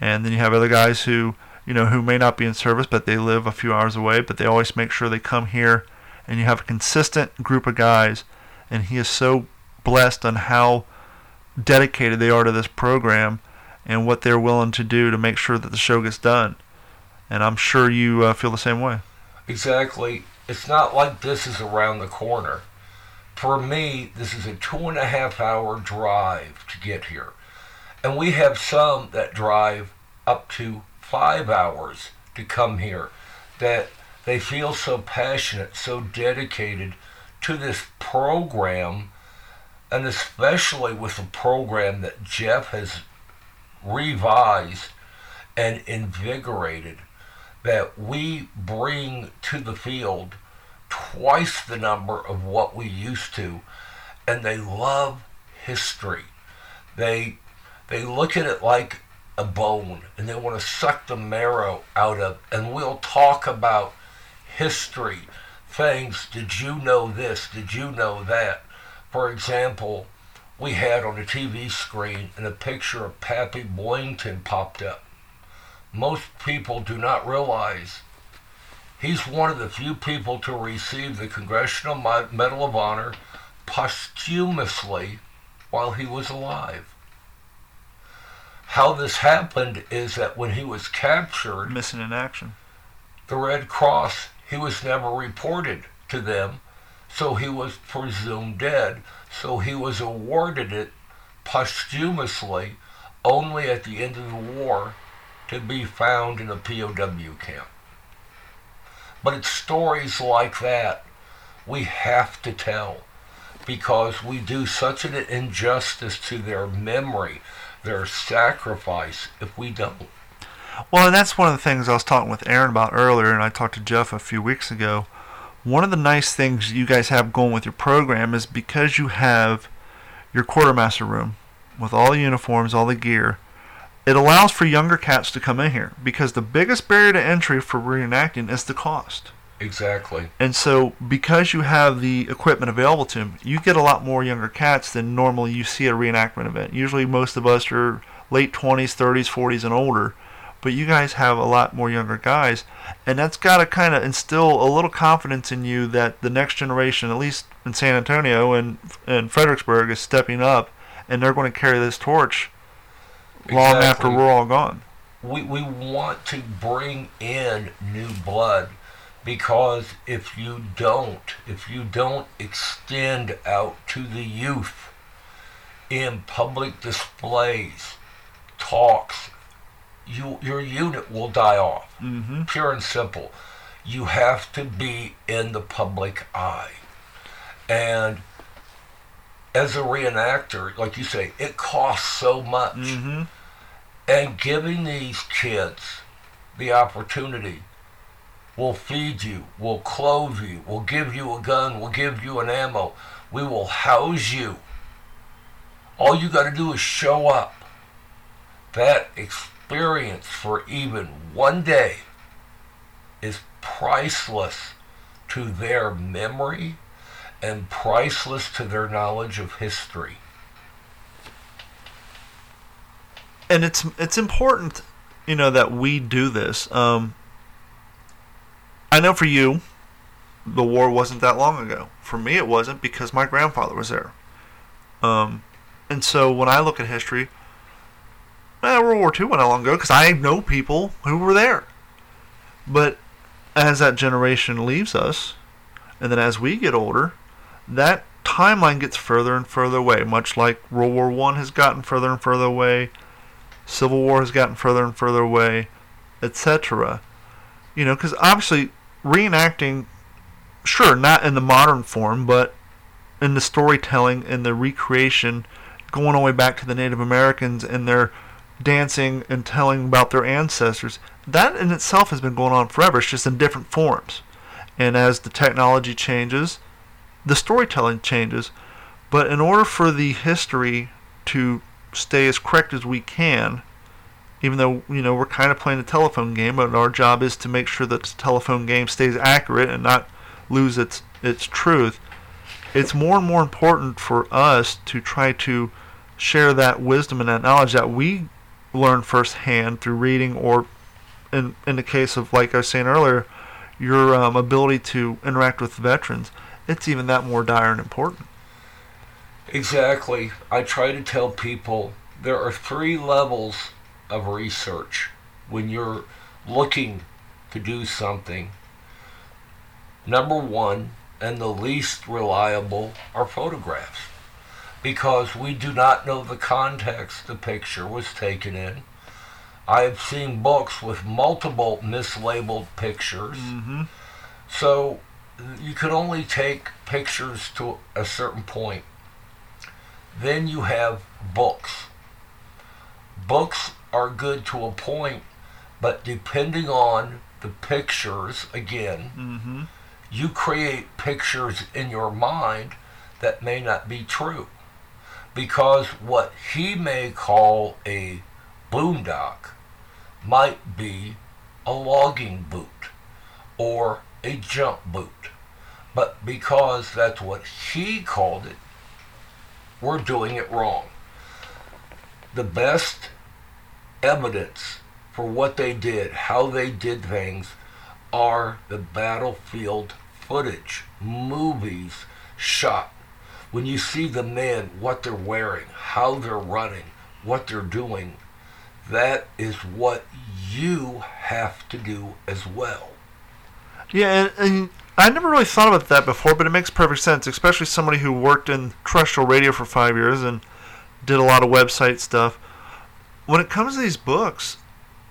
And then you have other guys who, you know, who may not be in service, but they live a few hours away, but they always make sure they come here. And you have a consistent group of guys. And he is so blessed on how dedicated they are to this program and what they're willing to do to make sure that the show gets done and I'm sure you uh, feel the same way. Exactly. It's not like this is around the corner. For me, this is a two and a half hour drive to get here. And we have some that drive up to five hours to come here, that they feel so passionate, so dedicated to this program, and especially with the program that Jeff has revised and invigorated, that we bring to the field twice the number of what we used to, and they love history. They they look at it like a bone and they want to suck the marrow out of and we'll talk about history. Things did you know this? Did you know that? For example we had on the tv screen and a picture of pappy boyington popped up most people do not realize he's one of the few people to receive the congressional medal of honor posthumously while he was alive how this happened is that when he was captured, missing in action, the Red Cross, he was never reported to them, so he was presumed dead. So he was awarded it posthumously only at the end of the war to be found in a POW camp. But it's stories like that we have to tell because we do such an injustice to their memory their sacrifice if we don't. Well, and that's one of the things I was talking with Aaron about earlier, and I talked to Jeff a few weeks ago. One of the nice things you guys have going with your program is because you have your quartermaster room with all the uniforms, all the gear, it allows for younger cats to come in here because the biggest barrier to entry for reenacting is the cost. Exactly. And so, because you have the equipment available to them, you get a lot more younger cats than normally you see at a reenactment event. Usually, most of us are late 20s, 30s, 40s, and older. But you guys have a lot more younger guys, and that's got to kind of instill a little confidence in you that the next generation, at least in San Antonio and and Fredericksburg, is stepping up, and they're going to carry this torch exactly. long after we're all gone. We we want to bring in new blood because if you don't, if you don't extend out to the youth in public displays, talks, you your unit will die off. Mm-hmm. Pure and simple. You have to be in the public eye. And as a reenactor, like you say, it costs so much. Mm-hmm. And giving these kids the opportunity We'll feed you. We'll clothe you. We'll give you a gun. We'll give you an ammo. We will house you. All you got to do is show up. That experience for even one day is priceless to their memory and priceless to their knowledge of history. And it's it's important, you know, that we do this. Um, I know for you, the war wasn't that long ago. For me, it wasn't because my grandfather was there. Um, and so when I look at history, eh, World War II went not long ago because I know people who were there. But as that generation leaves us, and then as we get older, that timeline gets further and further away, much like World War One has gotten further and further away, Civil War has gotten further and further away, etc. You know, because obviously reenacting, sure, not in the modern form, but in the storytelling and the recreation, going all the way back to the Native Americans and their dancing and telling about their ancestors, that in itself has been going on forever. It's just in different forms. And as the technology changes, the storytelling changes. But in order for the history to stay as correct as we can, even though you know we're kind of playing a telephone game, but our job is to make sure that the telephone game stays accurate and not lose its its truth. It's more and more important for us to try to share that wisdom and that knowledge that we learn firsthand through reading, or in in the case of like I was saying earlier, your um, ability to interact with veterans. It's even that more dire and important. Exactly. I try to tell people there are three levels of research when you're looking to do something. Number one, and the least reliable, are photographs because we do not know the context the picture was taken in. I've seen books with multiple mislabeled pictures. Mm-hmm. So you can only take pictures to a certain point. Then you have books. Books are good to a point, but depending on the pictures, again, Mm-hmm. you create pictures in your mind that may not be true. Because what he may call a boondock might be a logging boot or a jump boot. But because that's what he called it, we're doing it wrong. The best evidence for what they did, how they did things, are the battlefield footage, movies shot. When you see the men, what they're wearing, how they're running, what they're doing, that is what you have to do as well. Yeah, and, and I never really thought about that before, but it makes perfect sense, especially somebody who worked in terrestrial radio for five years and did a lot of website stuff. When it comes to these books,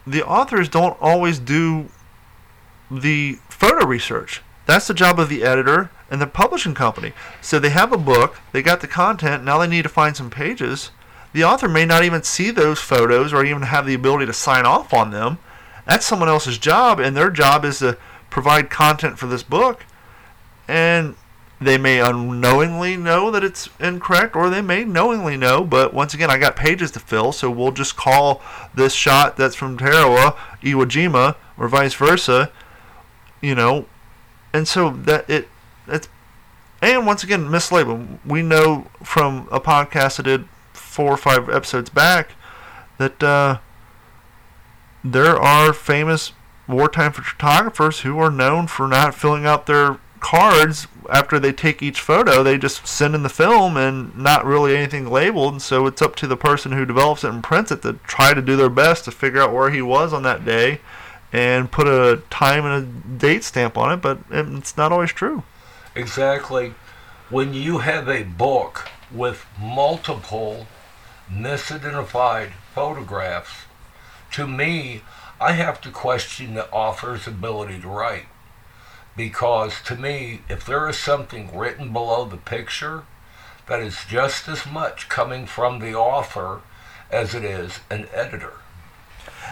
the authors don't always do the photo research. That's the job of the editor and the publishing company. So they have a book, they got the content, now they need to find some pages. The author may not even see those photos or even have the ability to sign off on them. That's someone else's job, and their job is to provide content for this book. And they may unknowingly know that it's incorrect, or they may knowingly know. But once again, I got pages to fill, so we'll just call this shot that's from Tarawa Iwo Jima, or vice versa. You know, and so that it it's and once again mislabeled. We know from a podcast I did four or five episodes back that uh, there are famous wartime photographers who are known for not filling out their cards after they take each photo. They just send in the film and not really anything labeled. And so it's up to the person who develops it and prints it to try to do their best to figure out where he was on that day and put a time and a date stamp on it. But it's not always true. Exactly. When you have a book with multiple misidentified photographs, to me, I have to question the author's ability to write. Because to me, if there is something written below the picture, that is just as much coming from the author as it is an editor.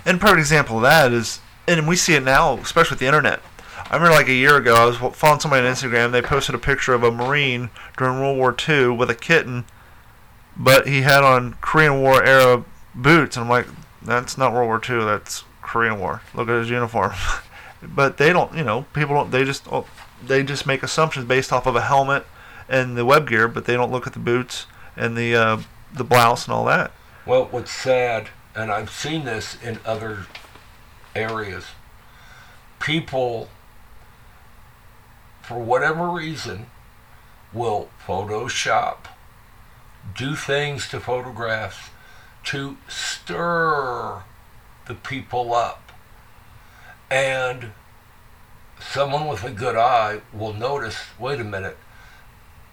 And perfect example of that is, and we see it now, especially with the internet. I remember like a year ago, I was following somebody on Instagram. They posted a picture of a Marine during World War II with a kitten, but he had on Korean War era boots. And I'm like, that's not World War II. That's Korean War. Look at his uniform. but they don't, you know, people don't. They just oh, they just make assumptions based off of a helmet and the web gear, but they don't look at the boots and the uh, the blouse and all that. Well, what's sad, and I've seen this in other areas, people, for whatever reason, will Photoshop, do things to photographs to stir the people up. And someone with a good eye will notice wait a minute,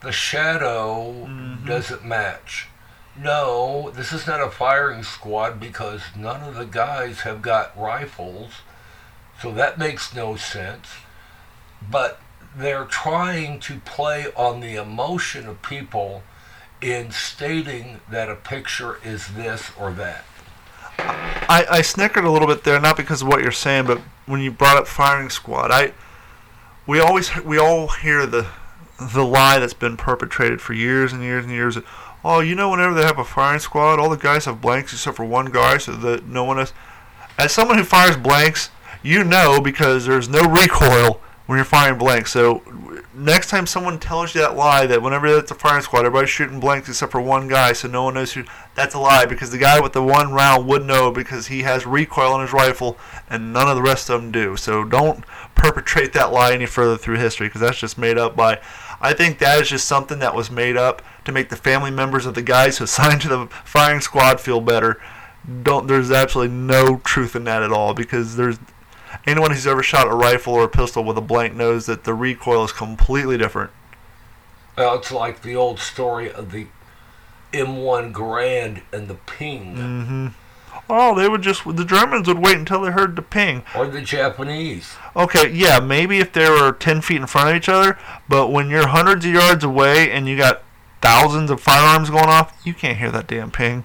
the shadow mm-hmm. doesn't match. No, this is not a firing squad because none of the guys have got rifles, so that makes no sense. But they're trying to play on the emotion of people in stating that a picture is this or that. I, I snickered a little bit there, not because of what you're saying, but when you brought up firing squad, I we always we all hear the the lie that's been perpetrated for years and years and years. Oh, you know, whenever they have a firing squad, all the guys have blanks except for one guy, so that no one has. As someone who fires blanks, you know because there's no recoil when you're firing blanks. So next time someone tells you that lie that whenever it's a firing squad, everybody's shooting blanks except for one guy, so no one knows who. That's a lie because the guy with the one round would know because he has recoil on his rifle, and none of the rest of them do. So don't perpetrate that lie any further through history because that's just made up by. I think that is just something that was made up to make the family members of the guys who assigned to the firing squad feel better. Don't. There's absolutely no truth in that at all because there's anyone who's ever shot a rifle or a pistol with a blank knows that the recoil is completely different. Well, it's like the old story of the M1 Garand and the Ping. Mm-hmm. Oh, they would just the Germans would wait until they heard the ping. Or the Japanese. Okay, yeah, maybe if they were ten feet in front of each other, but when you're hundreds of yards away and you got thousands of firearms going off, you can't hear that damn ping.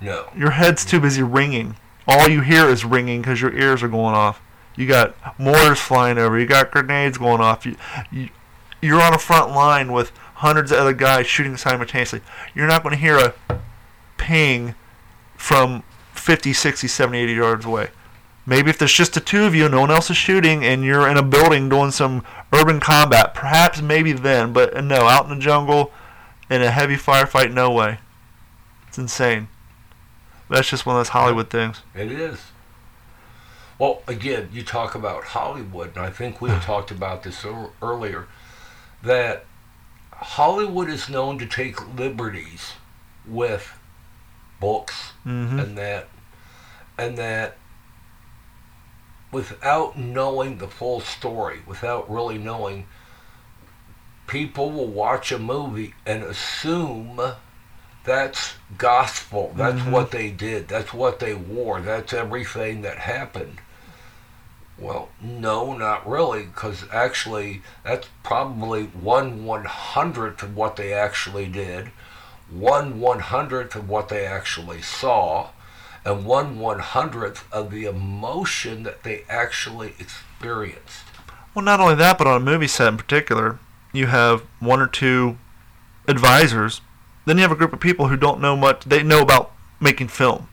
No. Your head's too busy ringing. All you hear is ringing because your ears are going off. You got mortars flying over. You got grenades going off. You, you, you're on a front line with hundreds of other guys shooting simultaneously. You're not going to hear a ping from 50, 60, 70, 80 yards away. Maybe if there's just the two of you, no one else is shooting, and you're in a building doing some urban combat, perhaps maybe then, but uh, no, out in the jungle in a heavy firefight, no way. It's insane. That's just one of those Hollywood things. It is. Well, again, you talk about Hollywood, and I think we talked about this earlier, that Hollywood is known to take liberties with books Mm-hmm. and that, and that without knowing the full story, without really knowing, people will watch a movie and assume that's gospel. That's Mhm. what they did. That's what they wore. That's everything that happened. Well, no, not really, because actually, that's probably one one hundredth of what they actually did, one one hundredth of what they actually saw, and one one hundredth of the emotion that they actually experienced. Well, not only that, but on a movie set in particular, you have one or two advisors. Then you have a group of people who don't know much. They know about making film.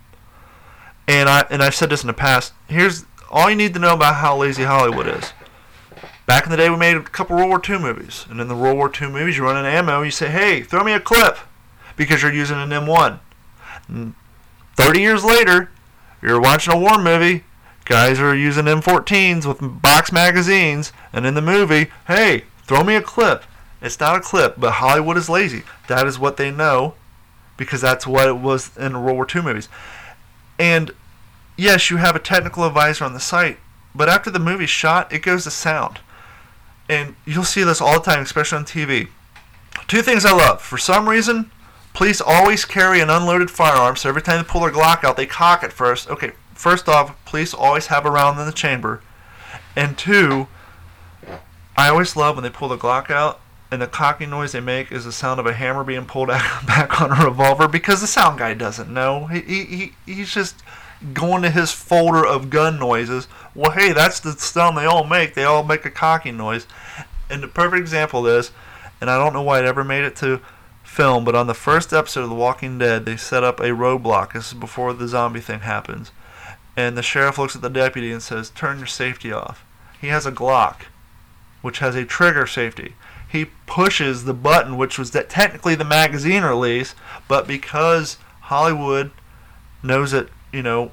And I and I've said this in the past. Here's all you need to know about how lazy Hollywood is. Back in the day, we made a couple World War II movies, and in the World War II movies, you run an ammo, you say, "Hey, throw me a clip," because you're using an M1. And Thirty years later, you're watching a war movie. Guys are using M14s with box magazines, and in the movie, hey, throw me a clip. It's not a clip, but Hollywood is lazy. That is what they know, because that's what it was in World War II movies. And yes, you have a technical advisor on the site, but after the movie's shot, it goes to sound. And you'll see this all the time, especially on TV. Two things I love. For some reason, police always carry an unloaded firearm, so every time they pull their Glock out, they cock it first. Okay, first off, police always have a round in the chamber. And two, I always love when they pull the Glock out and the cocking noise they make is the sound of a hammer being pulled out, back on a revolver because the sound guy doesn't know. He, he, he he's just going to his folder of gun noises. Well, hey, that's the sound they all make. They all make a cocking noise. And the perfect example of this, and I don't know why it ever made it to film, but on the first episode of The Walking Dead, they set up a roadblock. This is before the zombie thing happens. And the sheriff looks at the deputy and says, Turn your safety off. He has a Glock, which has a trigger safety. He pushes the button, which was that technically the magazine release, but because Hollywood knows that, you know,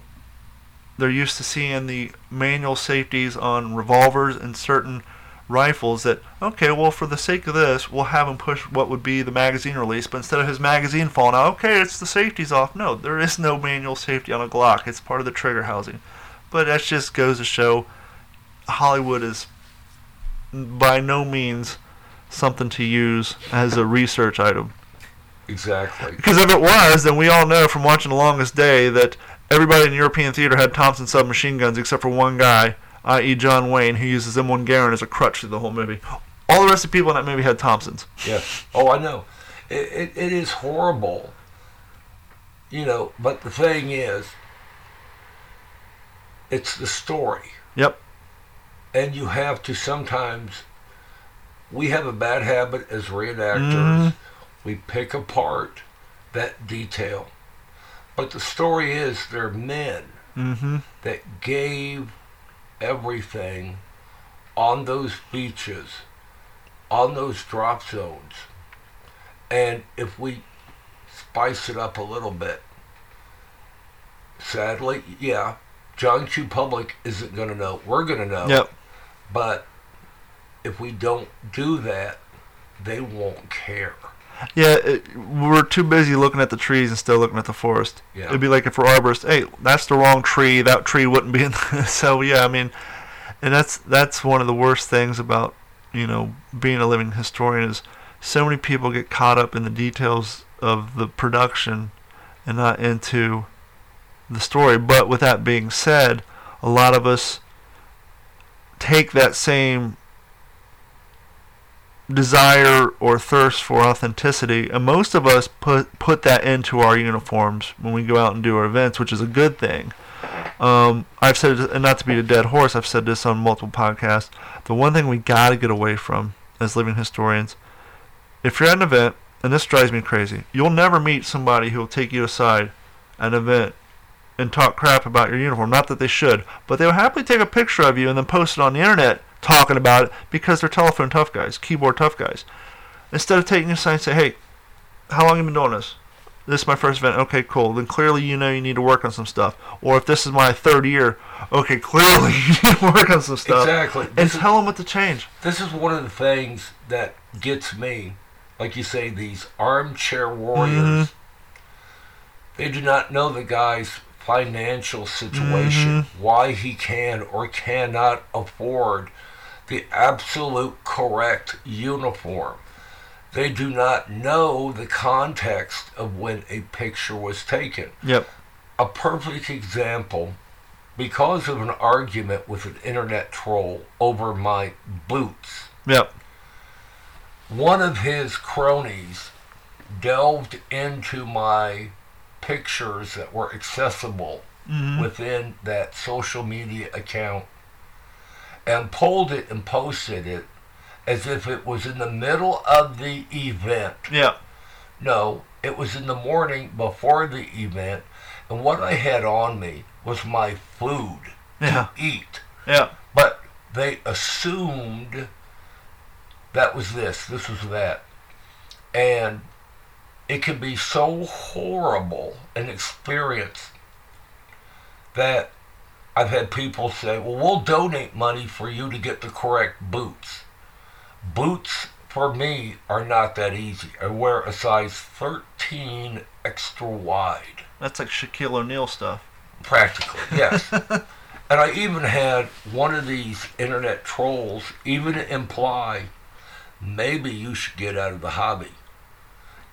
they're used to seeing the manual safeties on revolvers and certain rifles that okay well for the sake of this we'll have him push what would be the magazine release but instead of his magazine falling out okay it's the safety's off. No there is no manual safety on a glock. It's part of the trigger housing. But that just goes to show hollywood is by no means something to use as a research item Exactly. because if it was, then we all know from watching The Longest Day that everybody in European theater had Thompson submachine guns except for one guy, i.e. John Wayne, who uses M1 Garand as a crutch through the whole movie. All the rest of the people in that movie had Thompsons. Yeah. Oh, I know. It, it, it is horrible. You know, but the thing is, it's the story. Yep. And you have to sometimes, we have a bad habit as reenactors. Mhm. We pick apart that detail. But the story is they're men Mm-hmm. that gave everything on those beaches, on those drop zones. And if we spice it up a little bit, sadly, yeah, John Q. Public isn't going to know. We're going to know. Yep. But if we don't do that, they won't care. Yeah, it, we're too busy looking at the trees and still looking at the forest. Yeah. It'd be like if we're arborists, hey, that's the wrong tree. That tree wouldn't be in. so yeah, I mean, and that's that's one of the worst things about you know being a living historian is so many people get caught up in the details of the production and not into the story. But with that being said, a lot of us take that same desire or thirst for authenticity, and most of us put put that into our uniforms when we go out and do our events, which is a good thing. Um, I've said, and not to beat a dead horse, I've said this on multiple podcasts. The one thing we got to get away from as living historians, if you're at an event, and this drives me crazy, you'll never meet somebody who will take you aside at an event and talk crap about your uniform. Not that they should, but they'll happily take a picture of you and then post it on the internet talking about it because they're telephone tough guys, keyboard tough guys. Instead of taking a sign and say, hey, how long have you been doing this? This is my first event. Okay, cool. Then clearly you know you need to work on some stuff. Or if this is my third year, okay, clearly you need to work on some stuff. Exactly. And This is- tell them what to change. This is one of the things that gets me. Like you say, these armchair warriors, mm-hmm. they do not know the guy's financial situation, mm-hmm. why he can or cannot afford the absolute correct uniform. They do not know the context of when a picture was taken. Yep. A perfect example because of an argument with an internet troll over my boots Yep. one of his cronies delved into my pictures that were accessible mm-hmm. within that social media account and pulled it and posted it as if it was in the middle of the event. Yep. No, it was in the morning before the event, and what I had on me was my food Yeah. to eat. Yep. But they assumed that was this, this was that. And it can be so horrible an experience that I've had people say, well, we'll donate money for you to get the correct boots. Boots, for me, are not that easy. I wear a size 13 extra wide. That's like Shaquille O'Neal stuff. Practically, yes. and I even had one of these internet trolls even imply maybe you should get out of the hobby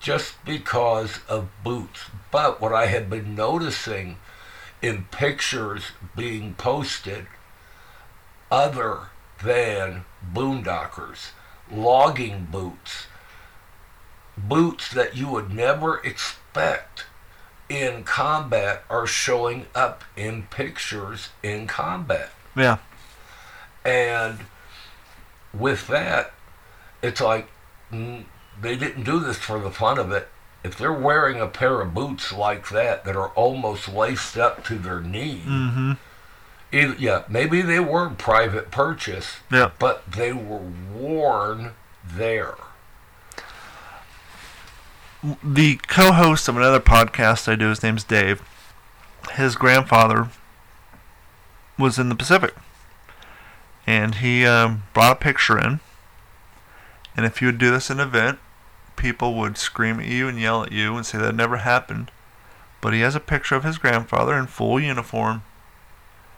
just because of boots. But what I had been noticing in pictures being posted other than boondockers, logging boots, boots that you would never expect in combat are showing up in pictures in combat. Yeah. And with that, it's like mm, they didn't do this for the fun of it. If they're wearing a pair of boots like that that are almost laced up to their knee, Mm-hmm. either, yeah, maybe they were private purchase, Yeah. but they were worn there. the co-host of another podcast I do, his name's Dave. His grandfather was in the Pacific, and he um, brought a picture in. And if you would do this in an event, people would scream at you and yell at you and say that never happened. But he has a picture of his grandfather in full uniform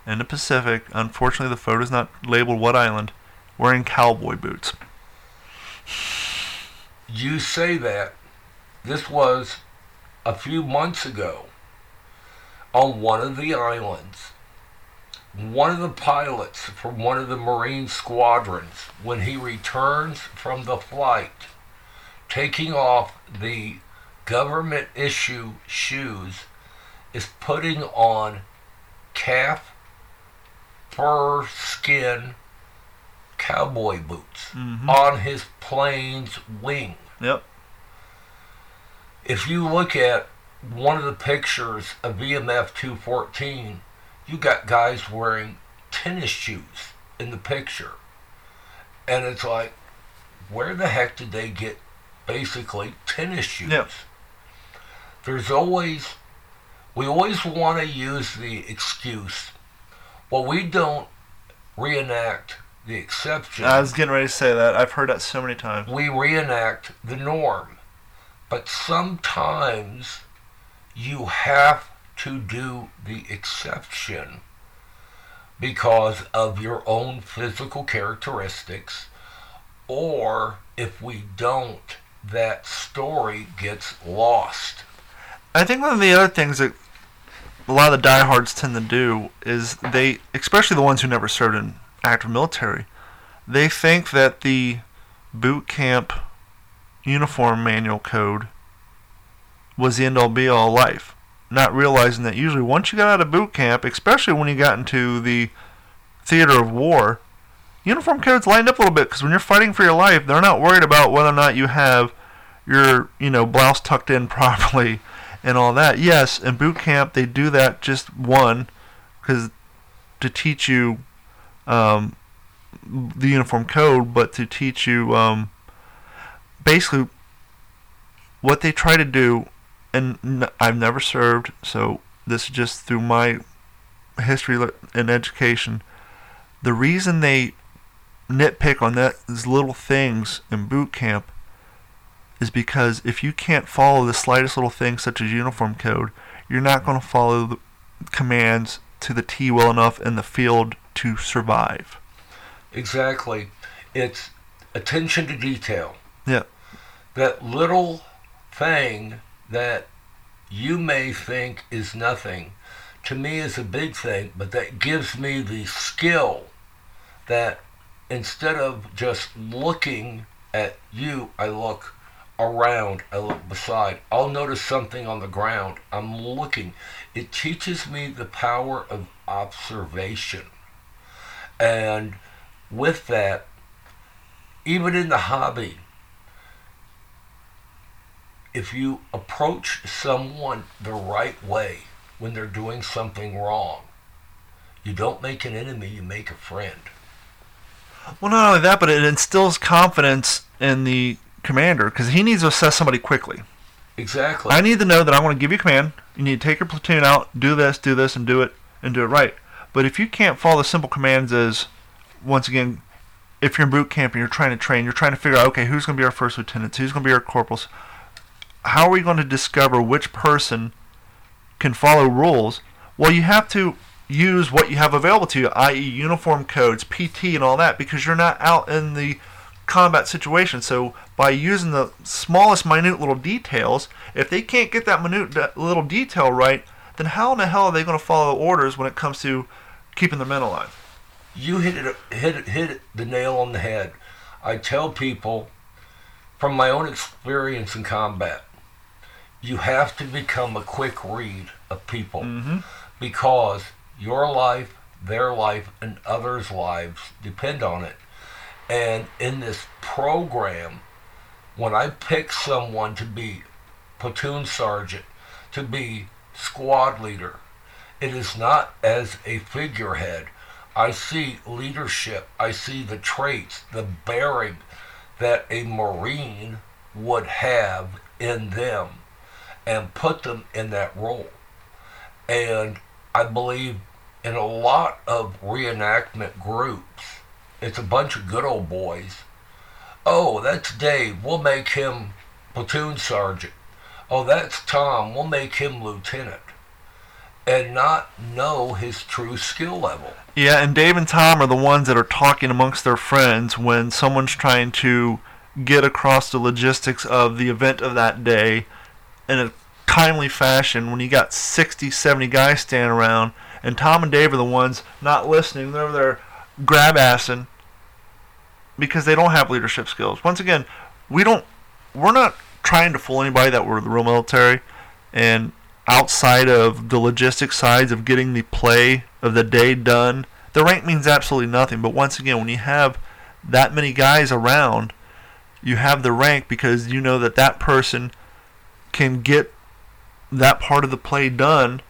in the Pacific. Unfortunately, the photo is not labeled what island, wearing cowboy boots. You say that. This was a few months ago on one of the islands. One of the pilots from one of the Marine squadrons, when he returns from the flight, taking off the government issue shoes, is putting on calf fur skin cowboy boots mm-hmm. on his plane's wing. Yep. If you look at one of the pictures of VMF 214, you got guys wearing tennis shoes in the picture. And it's like, where the heck did they get basically tennis shoes? There's always, we always want to use the excuse, well, we don't reenact the exception I was getting ready to say that. I've heard that so many times. we reenact the norm. But sometimes you have to do the exception because of your own physical characteristics, or if we don't, that story gets lost. I think one of the other things that a lot of the diehards tend to do is they, especially the ones who never served in active military, they think that the boot camp uniform manual code was the end all be all life. Not realizing that usually once you got out of boot camp, especially when you got into the theater of war, uniform codes lined up a little bit because when you're fighting for your life, they're not worried about whether or not you have your you know blouse tucked in properly and all that. Yes, in boot camp they do that just one because to teach you um, the uniform code, but to teach you um, basically what they try to do. And I've never served, so this is just through my history and education. The reason they nitpick on that these little things in boot camp is because if you can't follow the slightest little thing such as uniform code, you're not going to follow the commands to the T well enough in the field to survive. Exactly. It's attention to detail. Yeah. That little thing that you may think is nothing, to me is a big thing, but that gives me the skill that instead of just looking at you, I look around, I look beside. I'll notice something on the ground. I'm looking. It teaches me the power of observation. And with that, even in the hobby, if you approach someone the right way when they're doing something wrong, you don't make an enemy, you make a friend. Well, not only that, but it instills confidence in the commander because he needs to assess somebody quickly. Exactly. I need to know that I want to give you command. You need to take your platoon out, do this, do this, and do it, and do it right. But if you can't follow the simple commands as, once again, if you're in boot camp and you're trying to train, you're trying to figure out, okay, who's going to be our first lieutenants, who's going to be our corporals, how are we going to discover which person can follow rules? Well, you have to use what you have available to you, i.e., uniform codes, PT, and all that, because you're not out in the combat situation. So, by using the smallest, minute little details, if they can't get that minute little detail right, then how in the hell are they going to follow orders when it comes to keeping their men alive? you hit it hit it hit it, the nail on the head. I tell people from my own experience in combat, you have to become a quick read of people mm-hmm. because your life, their life, and others' lives depend on it. And in this program, when I pick someone to be platoon sergeant, to be squad leader, it is not as a figurehead. I see leadership. I see the traits, the bearing that a Marine would have in them and put them in that role. And I believe in a lot of reenactment groups, it's a bunch of good old boys. Oh, that's Dave. We'll make him platoon sergeant. Oh, that's Tom. We'll make him lieutenant. And not know his true skill level. Yeah, and Dave and Tom are the ones that are talking amongst their friends when someone's trying to get across the logistics of the event of that day in a timely fashion when you got 60, 70 guys standing around and Tom and Dave are the ones not listening. They're over there grab assing because they don't have leadership skills. Once again, we don't we're not trying to fool anybody that we're the real military and outside of the logistic sides of getting the play of the day done, the rank means absolutely nothing. But once again, when you have that many guys around, you have the rank because you know that that person can get that part of the play done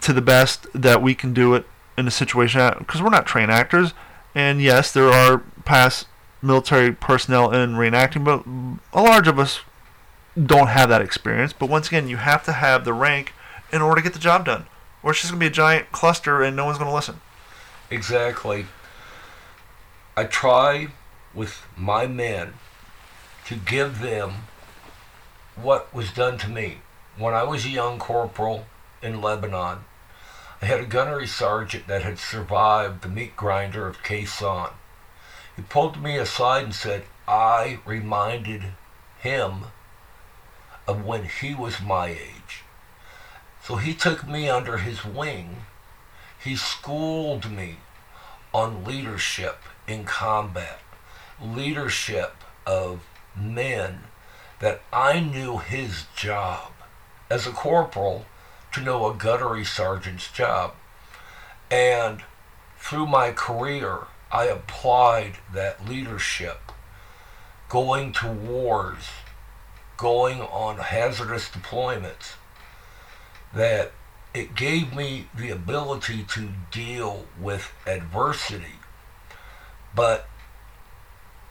to the best that we can do it in a situation because we're not trained actors. And yes, there are past military personnel in reenacting, but a large of us don't have that experience. But once again, you have to have the rank in order to get the job done, or it's just gonna be a giant cluster and no one's gonna listen. Exactly. I try with my men to give them what was done to me. When I was a young corporal in Lebanon, I had a gunnery sergeant that had survived the meat grinder of Sanh. He pulled me aside and said, I reminded him of when he was my age. So he took me under his wing. He schooled me on leadership in combat, leadership of men that I knew his job as a corporal to know a gunnery sergeant's job. And through my career, I applied that leadership, going to wars, going on hazardous deployments, that it gave me the ability to deal with adversity. But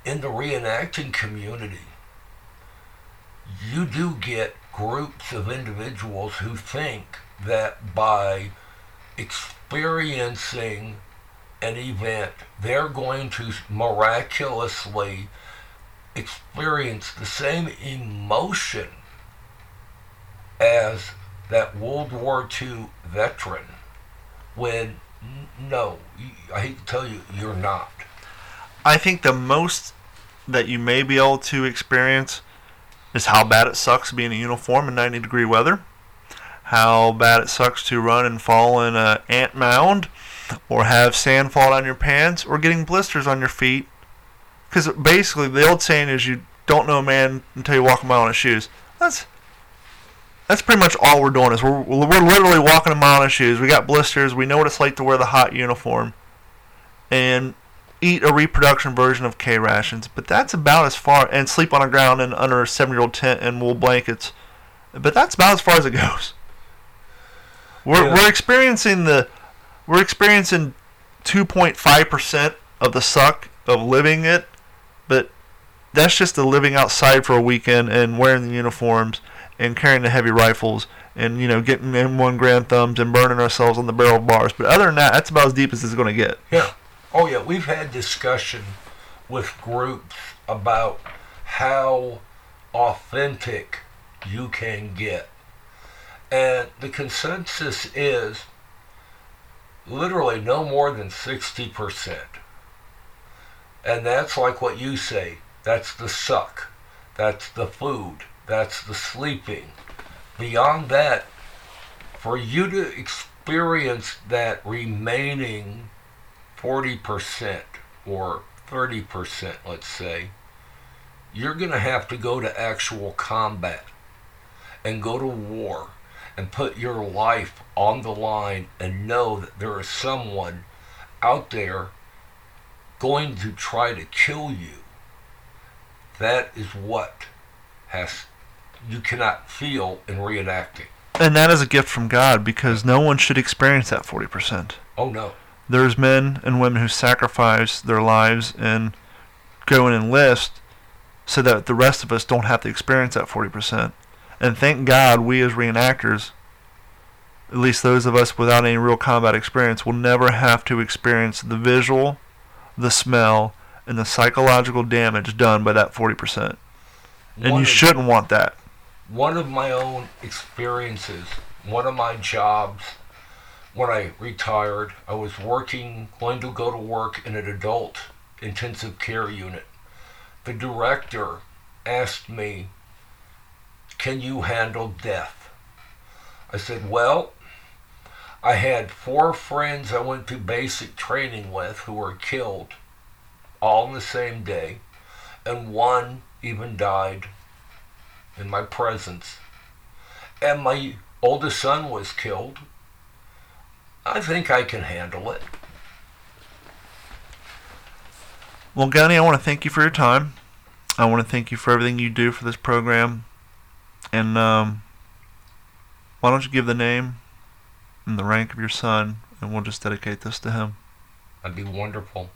in the reenacting community, you do get groups of individuals who think that by experiencing an event, they're going to miraculously experience the same emotion as that World War II veteran when no, I hate to tell you, you're not. I think the most that you may be able to experience is how bad it sucks to be in a uniform in 90 degree weather, how bad it sucks to run and fall in an ant mound, or have sand fall down your pants, or getting blisters on your feet. Because basically, the old saying is you don't know a man until you walk a mile in his shoes. That's that's pretty much all we're doing is we're, we're literally walking a mile in his shoes. We got blisters. We know what it's like to wear the hot uniform. And eat a reproduction version of K rations, but that's about as far and sleep on the ground in under a seven year old tent and wool blankets. But that's about as far as it goes. We're Yeah. we're experiencing the we're experiencing two point five percent of the suck of living it, but that's just the living outside for a weekend and wearing the uniforms and carrying the heavy rifles and you know getting M1 Garand thumbs and burning ourselves on the barrel bars. But other than that, that's about as deep as it's going to get. Yeah. Oh, yeah. We've had discussion with groups about how authentic you can get. And the consensus is literally no more than 60%. And that's like what you say that's the suck, that's the food, that's the sleeping. Beyond that, for you to experience that remaining 40% or 30%, let's say, you're going to have to go to actual combat and go to war and put your life on the line and know that there is someone out there going to try to kill you. That is what has you cannot feel in reenacting. And that is a gift from God because no one should experience that 40%. Oh no. There's men and women who sacrifice their lives and go and enlist so that the rest of us don't have to experience that 40%. And thank God we as reenactors, at least those of us without any real combat experience, will never have to experience the visual, the smell, and the psychological damage done by that 40%. And One you of- shouldn't want that. one of my own experiences, one of my jobs when I retired, I was working, going to go to work in an adult intensive care unit. The director asked me, Can you handle death? I said, Well, I had four friends I went to basic training with who were killed all in the same day, and one even died in my presence. And my oldest son was killed. I think I can handle it. Well, Gunny, I want to thank you for your time. I want to thank you for everything you do for this program. And um, why don't you give the name and the rank of your son, and we'll just dedicate this to him. That'd be wonderful.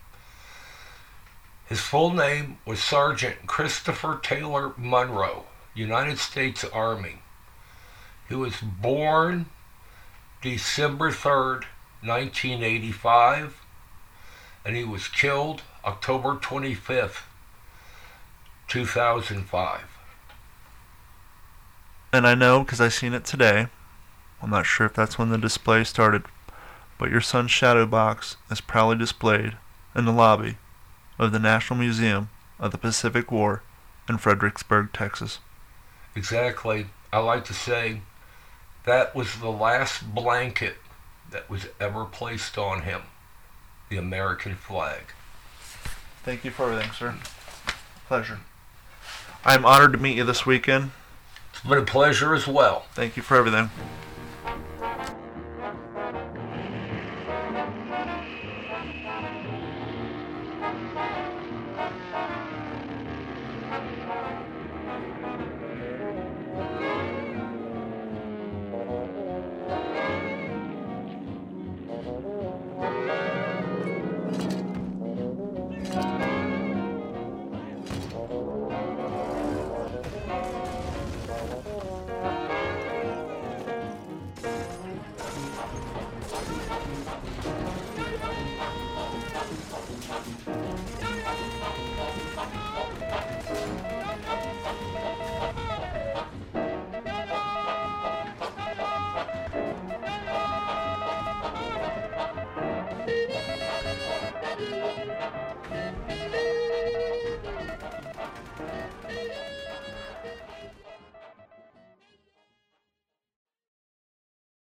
His full name was Sergeant Christopher Taylor Monroe, United States Army. He was born December 3rd, 1985, and he was killed October 25th, 2005. And I know because I seen it today. I'm not sure if that's when the display started, but your son's shadow box is proudly displayed in the lobby of the National Museum of the Pacific War in Fredericksburg, Texas. Exactly. I like to say That was the last blanket that was ever placed on him the American flag. Thank you for everything, sir. Pleasure. I'm honored to meet you this weekend. It's been a pleasure as well. Thank you for everything.